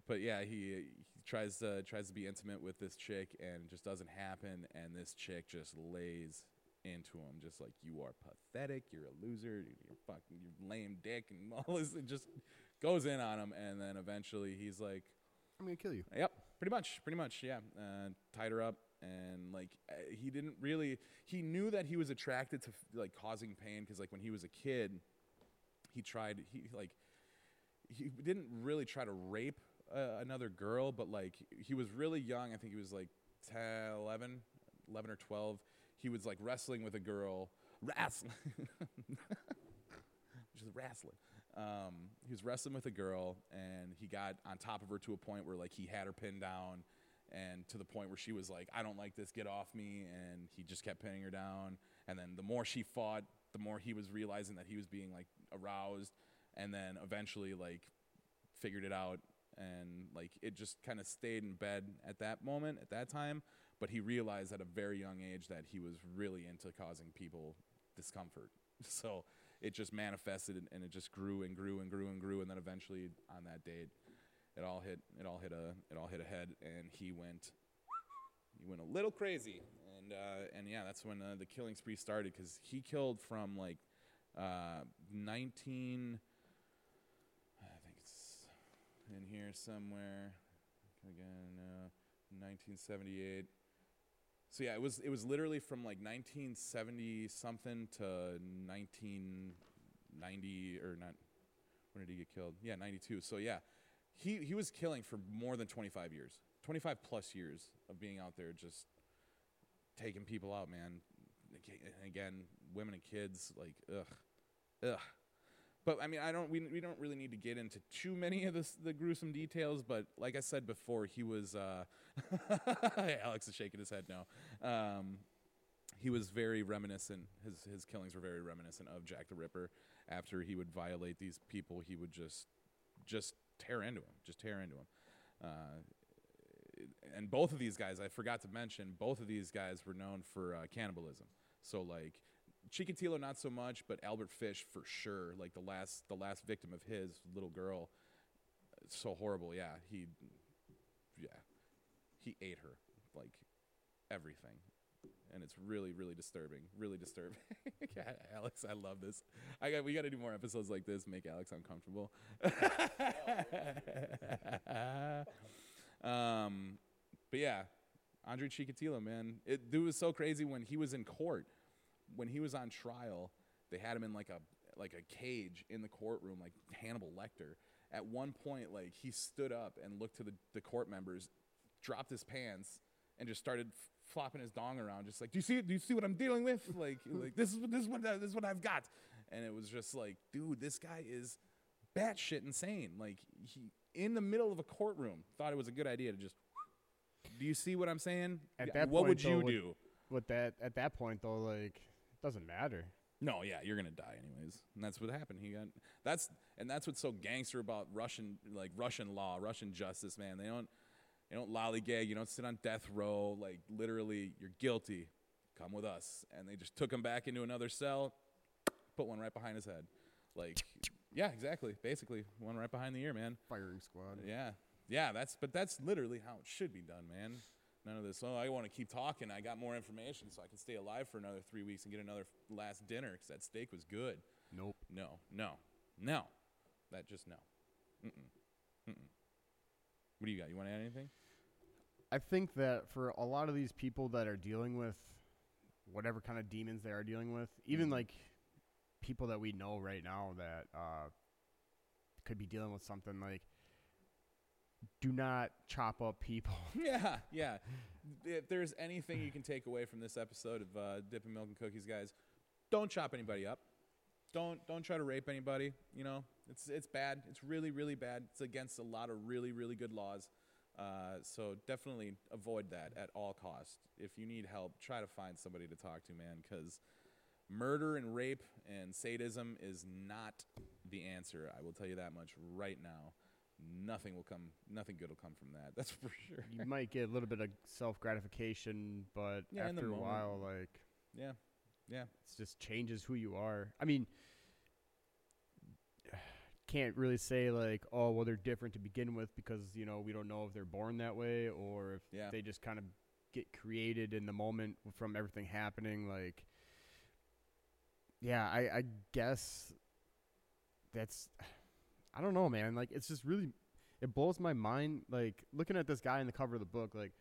[SPEAKER 1] but yeah, he, he tries to tries to be intimate with this chick, and it just doesn't happen. And this chick just lays into him, just like you are pathetic, you're a loser, you're fucking, you're lame dick, and all this. It just goes in on him, and then eventually he's like,
[SPEAKER 3] I'm gonna kill you.
[SPEAKER 1] Yep, pretty much, pretty much, yeah. Uh, tied her up, and like uh, he didn't really. He knew that he was attracted to like causing pain because like when he was a kid, he tried. He like he didn't really try to rape uh, another girl, but like he was really young. I think he was like 10, 11, 11 or twelve. He was like wrestling with a girl, wrestling, just wrestling. Um, he was wrestling with a girl, and he got on top of her to a point where like he had her pinned down, and to the point where she was like, "I don't like this, get off me," and he just kept pinning her down. And then the more she fought, the more he was realizing that he was being like aroused, and then eventually like figured it out, and like it just kind of stayed in bed at that moment, at that time. But he realized at a very young age that he was really into causing people discomfort. So it just manifested and, it just grew and grew and grew and grew. And then eventually on that date it all hit it all hit a it all hit a head and he went he went a little crazy. And uh, and yeah that's when uh, the killing spree started because he killed from like uh, 19 I think it's in here somewhere. Again uh, 1978 so yeah, it was it was literally from like 1970 something to 1990 or not. When did he get killed? Yeah, 92. So yeah, he he was killing for more than 25 years, 25 plus years of being out there just taking people out, man. Again, women and kids, like ugh, ugh. But I mean, I don't. We, we don't really need to get into too many of the gruesome details. But like I said before, he was. Uh, Alex is shaking his head now. Um, he was very reminiscent. His his killings were very reminiscent of Jack the Ripper. After he would violate these people, he would just just tear into him, just tear into him. Uh, and both of these guys, I forgot to mention, both of these guys were known for uh, cannibalism. So like Chikatilo not so much, but Albert Fish for sure. Like the last the last victim of his little girl, so horrible. Yeah, he yeah he ate her like everything, and it's really really disturbing. Really disturbing. Yeah, Alex, I love this. I got we got to do more episodes like this. Make Alex uncomfortable. um, but yeah, Andre Chikatilo, man, it dude was so crazy when he was in court, when he was on trial. They had him in like a like a cage in the courtroom, like Hannibal Lecter. At one point, like he stood up and looked to the, the court members, dropped his pants, and just started f- flopping his dong around, just like, "Do you see? Do you see what I'm dealing with? Like, like this is what this is what this is what I've got." And it was just like, dude, this guy is batshit insane. Like he in the middle of a courtroom thought it was a good idea to just. Do you see what I'm saying?
[SPEAKER 3] At that
[SPEAKER 1] what
[SPEAKER 3] point,
[SPEAKER 1] would you
[SPEAKER 3] though,
[SPEAKER 1] do?
[SPEAKER 3] With that, at that point though, like doesn't matter.
[SPEAKER 1] No, yeah, you're gonna die anyways, and that's what happened. He got that's and that's what's so gangster about Russian like Russian law, Russian justice, man. They don't they don't lollygag. You don't sit on death row. Like literally, you're guilty. Come with us, and they just took him back into another cell, put one right behind his head. Like, yeah, exactly. Basically, one right behind the ear, man.
[SPEAKER 3] Firing squad.
[SPEAKER 1] Yeah, yeah. That's but that's literally how it should be done, man. None of this. Oh, I want to keep talking. I got more information, so I can stay alive for another three weeks and get another last dinner because that steak was good.
[SPEAKER 3] Nope.
[SPEAKER 1] No, no, no. That just no. Mm-mm. Mm-mm. What do you got? You want to add anything?
[SPEAKER 3] I think that for a lot of these people that are dealing with whatever kind of demons they are dealing with, even
[SPEAKER 1] Mhm.
[SPEAKER 3] like people that we know right now that uh, could be dealing with something like do not chop up people.
[SPEAKER 1] Yeah, yeah. If there's anything you can take away from this episode of uh, Dipping Milk and Cookies, guys, don't chop anybody up. Don't don't try to rape anybody. You know, it's it's bad. It's really really bad. It's against a lot of really really good laws. Uh, so definitely avoid that at all costs. If you need help, try to find somebody to talk to, man, because murder and rape and sadism is not the answer. I will tell you that much right now. Nothing will come. Nothing good will come from that. That's for sure.
[SPEAKER 3] you might get a little bit of self gratification, but
[SPEAKER 1] Yeah,
[SPEAKER 3] after a
[SPEAKER 1] moment.
[SPEAKER 3] while, like
[SPEAKER 1] Yeah, yeah.
[SPEAKER 3] it just changes who you are. I mean, can't really say like, oh, well, they're different to begin with because you know we don't know if they're born that way or if
[SPEAKER 1] Yeah.
[SPEAKER 3] they just kind of get created in the moment from everything happening. Like, yeah, I, I guess that's, I don't know, man. Like, it's just really, it blows my mind. Like looking at this guy in the cover of the book, like.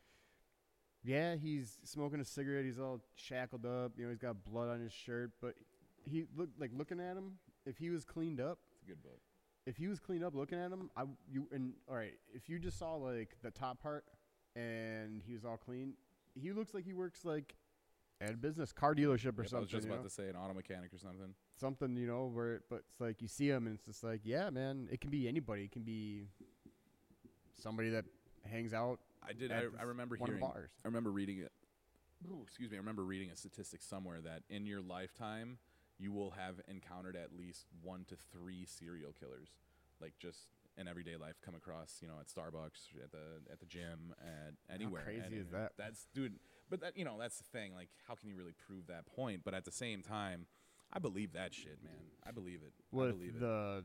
[SPEAKER 3] Yeah, he's smoking a cigarette. He's all shackled up. You know, he's got blood on his shirt. But he look like looking at him. If he was cleaned up,
[SPEAKER 1] It's a good book.
[SPEAKER 3] if he was cleaned up looking at him, I you and all right. If you just saw like the top part and he was all clean, he looks like he works like at a business car dealership or
[SPEAKER 1] Yep, I was just about
[SPEAKER 3] know?
[SPEAKER 1] to say an auto mechanic or something.
[SPEAKER 3] something you know where. it, But it's like you see them and it's just like, yeah, man. It can be anybody. It can be somebody that hangs out.
[SPEAKER 1] I did. I, I remember hearing.
[SPEAKER 3] bars.
[SPEAKER 1] I remember reading it. Excuse me. I remember reading a statistic somewhere that in your lifetime you will have encountered at least one to three serial killers, like just in everyday life, come across you know at Starbucks, at the at the gym, at anywhere.
[SPEAKER 3] crazy
[SPEAKER 1] And-
[SPEAKER 3] is that?
[SPEAKER 1] That's dude. But that you know that's the thing. Like, how can you really prove that point? But at the same time, I believe that shit, man. I believe it. I believe it.
[SPEAKER 3] the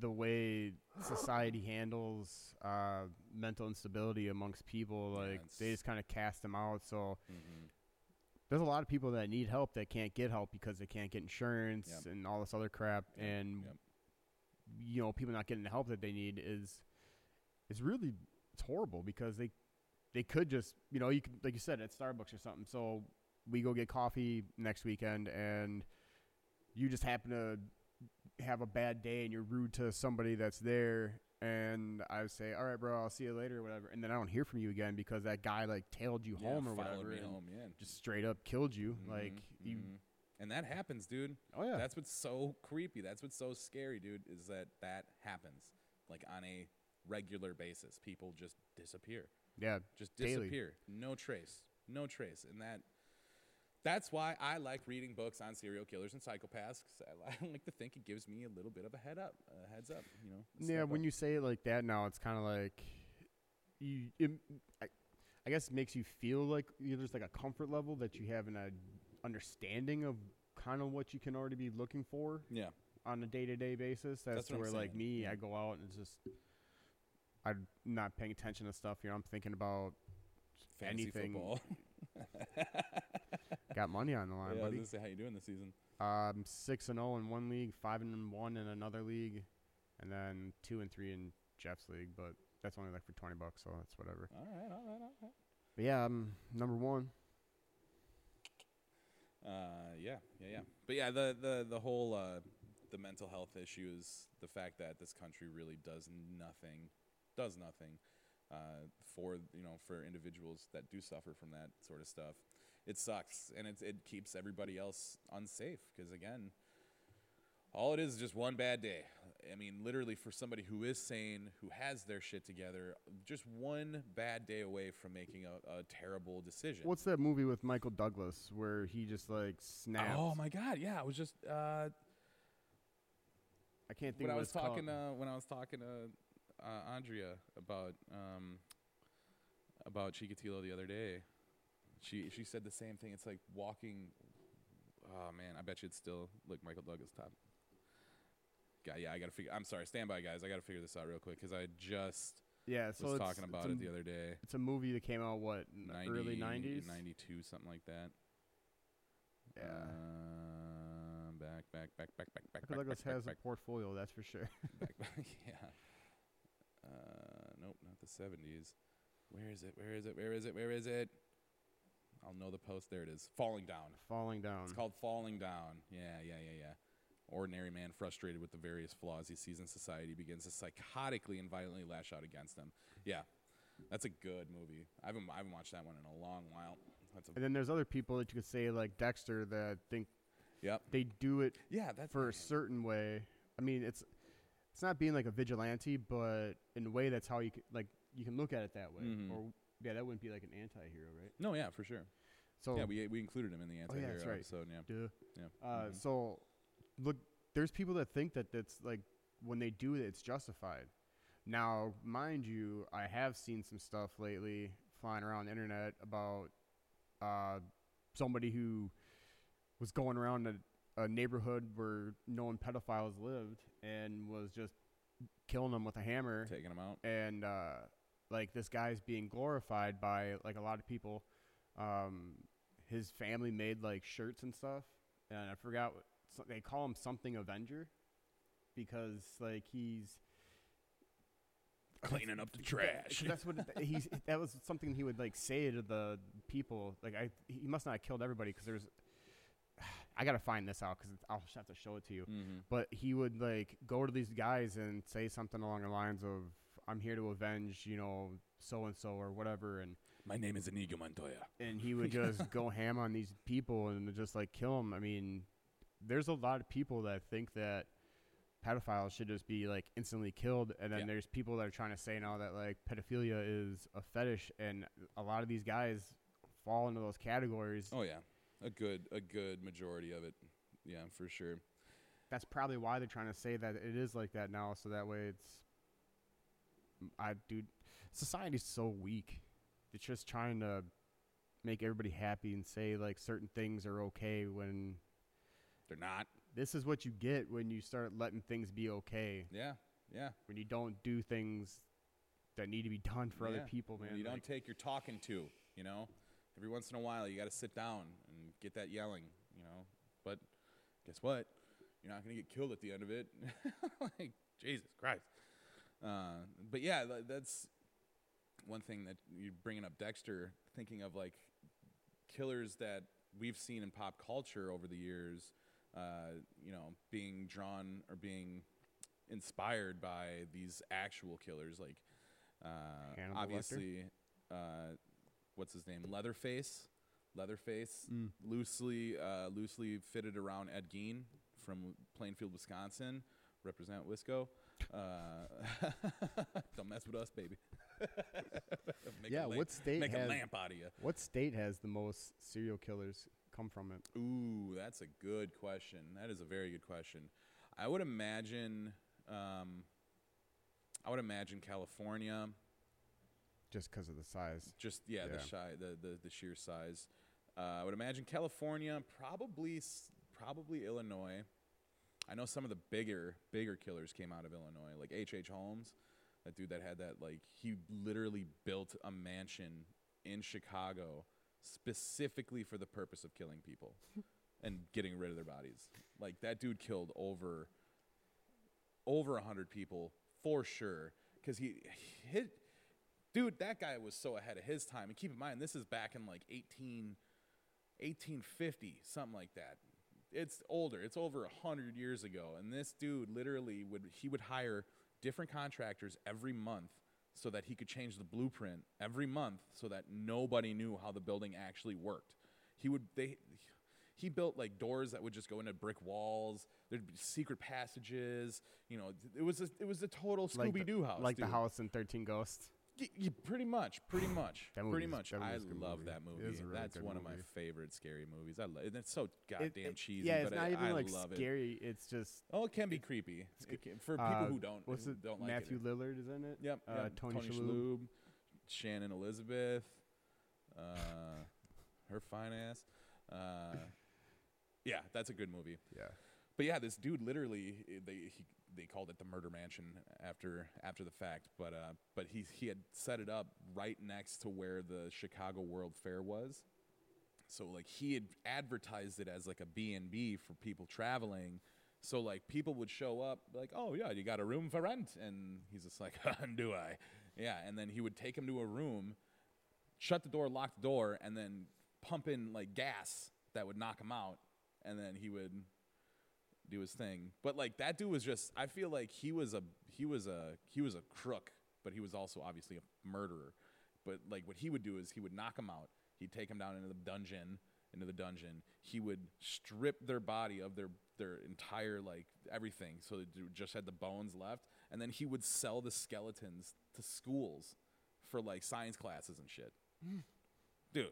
[SPEAKER 3] the way society handles uh, mental instability amongst people,
[SPEAKER 1] Yeah,
[SPEAKER 3] like they just kind of cast them out. So
[SPEAKER 1] Mhm.
[SPEAKER 3] there's a lot of people that need help that can't get help because they can't get insurance
[SPEAKER 1] Yep.
[SPEAKER 3] and all this other crap.
[SPEAKER 1] Yep,
[SPEAKER 3] And
[SPEAKER 1] yep.
[SPEAKER 3] you know, people not getting the help that they need is is really it's horrible because they they could just you know you could like you said at Starbucks or something. So we go get coffee next weekend and you just happen to have a bad day and you're rude to somebody that's there and I say, all right, bro, I'll see you later or whatever. And then I don't hear from you again because that guy like tailed you
[SPEAKER 1] Yeah,
[SPEAKER 3] home or whatever and
[SPEAKER 1] home, yeah.
[SPEAKER 3] just straight up killed you. Like
[SPEAKER 1] Mhm,
[SPEAKER 3] you,
[SPEAKER 1] and that happens, dude.
[SPEAKER 3] oh yeah,
[SPEAKER 1] That's what's so creepy. That's what's so scary, dude, is that that happens like on a regular basis. People just disappear.
[SPEAKER 3] Yeah,
[SPEAKER 1] Just
[SPEAKER 3] Daily.
[SPEAKER 1] disappear. No trace. No trace. And that that's why I like reading books on serial killers and psychopaths. I, I like to think it gives me a little bit of a head up, a heads up, you know.
[SPEAKER 3] Yeah, when
[SPEAKER 1] up.
[SPEAKER 3] you say it like that now, it's kind of like you. It, I, I guess it makes you feel like you know, there's like a comfort level that you have an understanding of kind of what you can already be looking for
[SPEAKER 1] yeah,
[SPEAKER 3] on a day to day basis. That's, where like me,
[SPEAKER 1] yeah.
[SPEAKER 3] I go out and it's just I'm not paying attention to stuff. Know, I'm thinking about
[SPEAKER 1] fantasy
[SPEAKER 3] anything.
[SPEAKER 1] football.
[SPEAKER 3] got money on the
[SPEAKER 1] yeah,
[SPEAKER 3] line,
[SPEAKER 1] I was
[SPEAKER 3] buddy.
[SPEAKER 1] say how you doing this season.
[SPEAKER 3] Um, six and zero in one league, five and one in another league, and then two and three in Jeff's league. But that's only like for twenty bucks, so that's whatever.
[SPEAKER 1] All right, all right, all right.
[SPEAKER 3] But yeah, I'm number one.
[SPEAKER 1] Uh, yeah, yeah, yeah. But yeah, the the the whole uh, the mental health issues, the fact that this country really does nothing, does nothing uh, for you know for individuals that do suffer from that sort of stuff. It sucks, and it it keeps everybody else unsafe because again, all it is is just one bad day. I mean, literally, for somebody who is sane, who has their shit together, just one bad day away from making a, a terrible decision.
[SPEAKER 3] What's that movie with Michael Douglas where he just like snaps?
[SPEAKER 1] Oh my god, yeah, I was just uh,
[SPEAKER 3] I can't think
[SPEAKER 1] when
[SPEAKER 3] of
[SPEAKER 1] I was talking uh, when I was talking to uh, Andrea about um, about Chikatilo the other day. She she said the same thing. It's like walking. Oh man, I bet you it's still look Michael Douglas top. Guy, yeah, I gotta figure. I'm sorry, stand by, guys. I gotta figure this out real quick because I just
[SPEAKER 3] yeah, so
[SPEAKER 1] was talking about it the other day.
[SPEAKER 3] It's a movie that came out what in
[SPEAKER 1] 90,
[SPEAKER 3] early '90s.
[SPEAKER 1] 92, something like that.
[SPEAKER 3] Yeah,
[SPEAKER 1] back, back, back, back, back, back,
[SPEAKER 3] Michael Douglas has
[SPEAKER 1] back,
[SPEAKER 3] a portfolio, that's for sure.
[SPEAKER 1] back, back, yeah. Uh, nope, not the seventies. Where is it? Where is it? Where is it? Where is it? I'll know the post. There it is. Falling down.
[SPEAKER 3] Falling down.
[SPEAKER 1] It's called Falling Down. Yeah, yeah, yeah, yeah. ordinary man frustrated with the various flaws he sees in society begins to psychotically and violently lash out against them. Yeah, that's a good movie. I haven't I haven't watched that one in a long while. That's a
[SPEAKER 3] And then there's other people that you could say like Dexter that think
[SPEAKER 1] yep.
[SPEAKER 3] they do it
[SPEAKER 1] Yeah, that's
[SPEAKER 3] for a certain way. I mean, it's it's not being like a vigilante, but in a way that's how you can, like you can look at it that way.
[SPEAKER 1] Mhm.
[SPEAKER 3] Or yeah, that wouldn't be like an anti-hero, right?
[SPEAKER 1] no, yeah, for sure.
[SPEAKER 3] So
[SPEAKER 1] yeah, we we included him in the
[SPEAKER 3] Oh,
[SPEAKER 1] anti-hero
[SPEAKER 3] that's right.
[SPEAKER 1] episode. Yeah,
[SPEAKER 3] duh.
[SPEAKER 1] yeah.
[SPEAKER 3] Uh,
[SPEAKER 1] Mhm.
[SPEAKER 3] So, look, there's people that think that that's like when they do it, it's justified. Now, mind you, I have seen some stuff lately flying around the internet about uh, somebody who was going around a, a neighborhood where known pedophiles lived and was just killing them with a hammer
[SPEAKER 1] taking them out.
[SPEAKER 3] and uh, like this guy's being glorified by like a lot of people. Um, his family made like shirts and stuff, and I forgot what so they call him something Avenger because like he's
[SPEAKER 1] Cleaning up the trash.
[SPEAKER 3] That's what he's. That was something he would like say to the people. Like I, he must not have killed everybody because there's. I gotta find this out because I'll just have to show it to you
[SPEAKER 1] Mm-hmm.
[SPEAKER 3] but he would like go to these guys and say something along the lines of i'm here to avenge you know so and so or whatever and
[SPEAKER 1] My name is Inigo Montoya.
[SPEAKER 3] and he would just go ham on these people and just like kill them i mean there's a lot of people that think that pedophiles should just be like instantly killed and then
[SPEAKER 1] Yeah.
[SPEAKER 3] there's people that are trying to say now that like pedophilia is a fetish and a lot of these guys fall into those categories
[SPEAKER 1] Oh yeah, a good a good majority of it. Yeah, for sure.
[SPEAKER 3] that's probably why they're trying to say that it is like that now, so that way it's. I dude, society's so weak. It's just trying to make everybody happy and say like certain things are okay when
[SPEAKER 1] They're not.
[SPEAKER 3] this is what you get when you start letting things be okay.
[SPEAKER 1] Yeah, yeah.
[SPEAKER 3] When you don't do things that need to be done for other
[SPEAKER 1] Yeah.
[SPEAKER 3] people,
[SPEAKER 1] When
[SPEAKER 3] man.
[SPEAKER 1] you don't
[SPEAKER 3] like-
[SPEAKER 1] take your talking to, you know. Every once in a while, you got to sit down get that yelling, you know. But guess what? You're not going to get killed at the end of it. like Jesus Christ. Uh, but yeah, that's one thing that you're bringing up Dexter, thinking of like killers that we've seen in pop culture over the years, uh, you know, being drawn or being inspired by these actual killers, like uh, obviously, uh, what's his name, Leatherface, Leatherface,
[SPEAKER 3] Mm.
[SPEAKER 1] loosely uh, loosely fitted around Ed Gein from Plainfield, Wisconsin. Represent Wisco. Uh, don't mess with us, baby. A
[SPEAKER 3] Yeah,
[SPEAKER 1] lamp-
[SPEAKER 3] what state
[SPEAKER 1] Make a
[SPEAKER 3] has-
[SPEAKER 1] lamp out of you.
[SPEAKER 3] What state has the most serial killers come from it?
[SPEAKER 1] Ooh, that's a good question. That is a very good question. I would imagine. Um, I would imagine California.
[SPEAKER 3] Just because of the size.
[SPEAKER 1] Just yeah, the shy, the, the the sheer size. Uh, I would imagine California, probably probably Illinois. I know some of the bigger bigger killers came out of Illinois, like H. H. Holmes, that dude that had that like he literally built a mansion in Chicago specifically for the purpose of killing people and getting rid of their bodies. Like that dude killed over over a hundred people for sure because he hit dude that guy was so ahead of his time and keep in mind this is back in like 18 1850 something like that it's older it's over a hundred years ago and this dude literally would he would hire different contractors every month so that he could change the blueprint every month so that nobody knew how the building actually worked he would they he built like doors that would just go into brick walls. There'd be secret passages. You know, it was a, it was a total Scooby Doo house,
[SPEAKER 3] Like the house in 13 Ghosts.
[SPEAKER 1] Y- y- pretty much, pretty much,
[SPEAKER 3] That
[SPEAKER 1] pretty
[SPEAKER 3] movie's-
[SPEAKER 1] much.
[SPEAKER 3] that
[SPEAKER 1] I
[SPEAKER 3] movie's a good
[SPEAKER 1] love
[SPEAKER 3] movie.
[SPEAKER 1] that
[SPEAKER 3] It
[SPEAKER 1] movie.
[SPEAKER 3] is a really
[SPEAKER 1] That's
[SPEAKER 3] good
[SPEAKER 1] one of my
[SPEAKER 3] movie.
[SPEAKER 1] favorite scary movies. I love it. It's so
[SPEAKER 3] It-
[SPEAKER 1] goddamn
[SPEAKER 3] it-
[SPEAKER 1] cheesy.
[SPEAKER 3] Yeah, it's
[SPEAKER 1] but
[SPEAKER 3] not
[SPEAKER 1] I,
[SPEAKER 3] even
[SPEAKER 1] I
[SPEAKER 3] like
[SPEAKER 1] love it.
[SPEAKER 3] scary. It's just
[SPEAKER 1] Oh, it can be creepy It can- for people
[SPEAKER 3] uh,
[SPEAKER 1] who don't.
[SPEAKER 3] What's
[SPEAKER 1] who
[SPEAKER 3] it?
[SPEAKER 1] Don't like
[SPEAKER 3] Matthew
[SPEAKER 1] it.
[SPEAKER 3] Lillard is in it.
[SPEAKER 1] Yep.
[SPEAKER 3] uh,
[SPEAKER 1] yep.
[SPEAKER 3] Tony. Shalhoub,
[SPEAKER 1] Shannon Elizabeth, uh, her fine ass. Uh, yeah, that's a good movie.
[SPEAKER 3] Yeah.
[SPEAKER 1] But yeah, this dude literally eh, they he, they called it the murder mansion after after the fact, but uh, but he he had set it up right next to where the Chicago World Fair was. So like he had advertised it as like a B&B for people traveling. So like people would show up like, "Oh yeah, you got a room for rent." And he's just like, "Do I?" Yeah, and then he would take him to a room, shut the door, lock the door, and then pump in like gas that would knock him out, and then he would do his thing. But like that dude was just I feel like he was a he was a he was a crook, but he was also obviously a murderer. But like what he would do is he would knock him out. He'd take him down into the dungeon, into the dungeon. He would strip their body of their their entire like everything, so they just had the bones left, and then he would sell the skeletons to schools for like science classes and shit. Mm. Dude,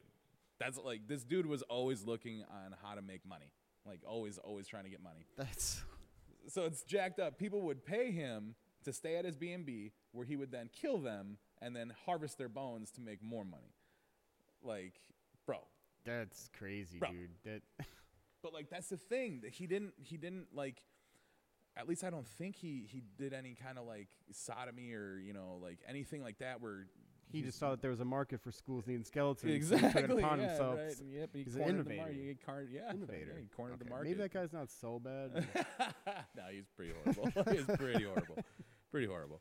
[SPEAKER 1] that's like this dude was always looking on how to make money. Like always, always trying to get money.
[SPEAKER 3] That's
[SPEAKER 1] So it's jacked up. People would pay him to stay at his B and B, where he would then kill them and then harvest their bones to make more money. Like, bro.
[SPEAKER 3] that's crazy,
[SPEAKER 1] Bro.
[SPEAKER 3] dude. That
[SPEAKER 1] But like that's the thing that he didn't. He didn't like. At least I don't think he he did any kind of like sodomy or you know like anything like that where
[SPEAKER 3] he just saw that there was a market for schools needing skeletons. so he took it
[SPEAKER 1] exactly yeah,
[SPEAKER 3] himself.
[SPEAKER 1] right. Yep, he
[SPEAKER 3] he's an
[SPEAKER 1] the
[SPEAKER 3] innovator.
[SPEAKER 1] he car- yeah,
[SPEAKER 3] Innovator.
[SPEAKER 1] yeah, he cornered the market.
[SPEAKER 3] Maybe that guy's not so bad.
[SPEAKER 1] no, he's pretty horrible. he's pretty horrible. Pretty horrible.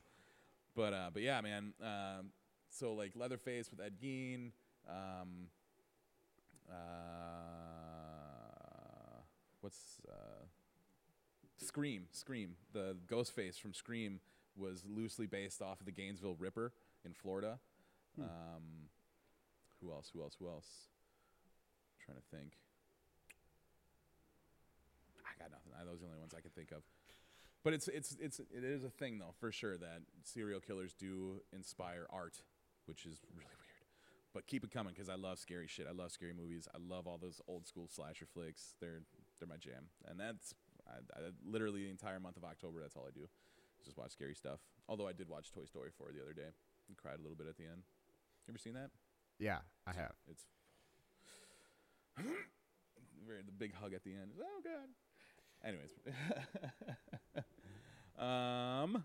[SPEAKER 1] But uh, but yeah, man. Um, so like Leatherface with Ed Gein. Um, uh, what's uh, Scream? Scream. The Ghostface from Scream was loosely based off of the Gainesville Ripper in Florida. Um, who else? Who else? Who else? I'm trying to think. I got nothing. Those are the only ones I can think of. But it's it's it's it is a thing though for sure that serial killers do inspire art, which is really weird. But keep it coming because I love scary shit. I love scary movies. I love all those old school slasher flicks. They're they're my jam, and that's I, I, literally the entire month of October. That's all I do, is just watch scary stuff. Although I did watch Toy Story 4 the other day and cried a little bit at the end. You ever seen that?
[SPEAKER 3] yeah, I have.
[SPEAKER 1] It's very the big hug at the end. Oh god. Anyways, um,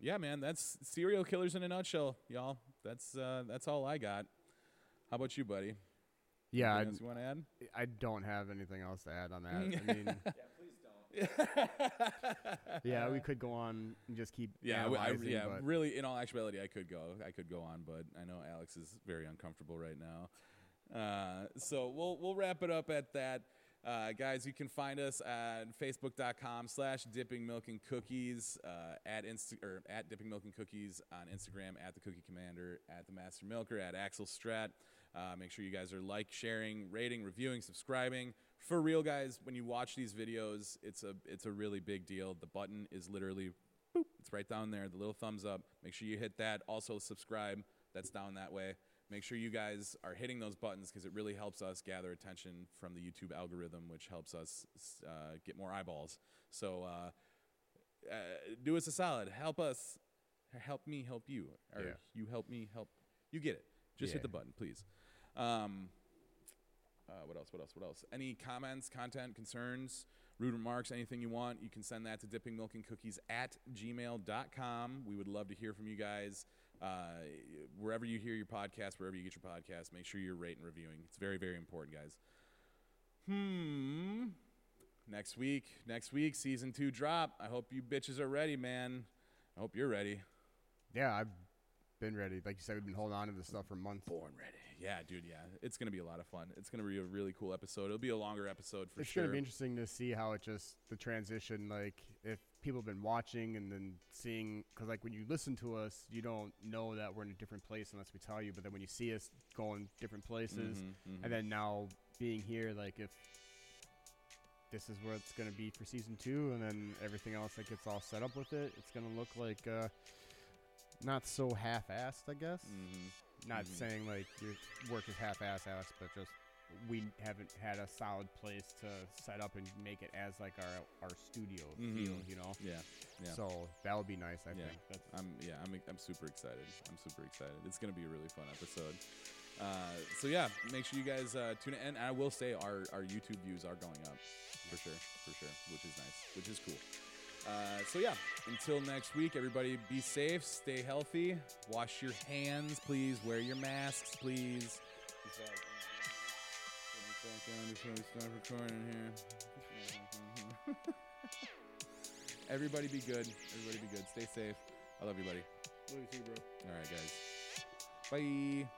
[SPEAKER 1] yeah, man, that's serial killers in a nutshell, y'all. That's uh, that's all I got. How about you, buddy?
[SPEAKER 3] Yeah, I,
[SPEAKER 1] you want to add?
[SPEAKER 3] I don't have anything else to add on that. I mean, yeah, we could go on and just keep
[SPEAKER 1] Yeah, I w- I,
[SPEAKER 3] analyzing,
[SPEAKER 1] yeah.
[SPEAKER 3] but
[SPEAKER 1] Really, in all actuality, I could go. I could go on, but I know Alex is very uncomfortable right now. Uh, so we'll we'll wrap it up at that. Uh, guys, you can find us at facebook.com slash dipping milk and cookies, uh, at Insta- or at dipping milk and cookies on Instagram, at the cookie commander, at the master milker, at Axel Strat. Uh, make sure you guys are like, sharing, rating, reviewing, subscribing. For real, guys, when you watch these videos, it's a it's a really big deal. The button is literally boop, it's right down there. The little thumbs up. Make sure you hit that. Also subscribe. That's down that way. Make sure you guys are hitting those buttons because it really helps us gather attention from the YouTube algorithm, which helps us uh, get more eyeballs. So uh, uh, do us a solid. Help us. Help me. Help you. Or
[SPEAKER 3] Yeah.
[SPEAKER 1] you help me. Help. You get it. Just hit the button, please. Um, uh, what else? What else? What else? Any comments, content, concerns, rude remarks, anything you want, you can send that to dippingmilkandcookies at gmail.com. We would love to hear from you guys. Uh, wherever you hear your podcast, wherever you get your podcast, make sure you're rating and reviewing. It's very, very important, guys. Hmm. Next week, next week, season two drop. I hope you bitches are ready, man. I hope you're ready.
[SPEAKER 3] yeah, I've been ready. Like you said, we've been holding on to this stuff for months.
[SPEAKER 1] Born ready. Yeah, dude. Yeah, it's gonna be a lot of fun. It's gonna be a really cool episode. It'll be a longer episode for
[SPEAKER 3] it's
[SPEAKER 1] sure.
[SPEAKER 3] gonna be interesting to see how it just the transition. Like if people have been watching and then seeing, because like when you listen to us, you don't know that we're in a different place unless we tell you. But then when you see us going different places,
[SPEAKER 1] Mhm, mhm.
[SPEAKER 3] and then now being here, like if this is where it's gonna be for season two, and then everything else that gets all set up with it, it's gonna look like uh, not so half-assed, I guess.
[SPEAKER 1] Mhm.
[SPEAKER 3] Not
[SPEAKER 1] Mhm.
[SPEAKER 3] saying like your work is half-ass ass, but just we haven't had a solid place to set up and make it as like our our studio feel,
[SPEAKER 1] Mhm.
[SPEAKER 3] you know.
[SPEAKER 1] Yeah, yeah.
[SPEAKER 3] So that would be nice. I
[SPEAKER 1] Yeah.
[SPEAKER 3] think. That's,
[SPEAKER 1] I'm yeah, I'm I'm super excited. I'm super excited. It's gonna be a really fun episode. Uh, so yeah, make sure you guys uh, tune in. And I will say our our YouTube views are going up for sure, for sure, which is nice, which is cool. Uh, so yeah, until next week, everybody be safe, stay healthy, wash your hands, please, wear your masks, please. Besides, let me back down before we start recording here. Everybody be good. Everybody be good. Stay safe. I love you, buddy.
[SPEAKER 3] Love you too, bro.
[SPEAKER 1] All right, guys. Bye.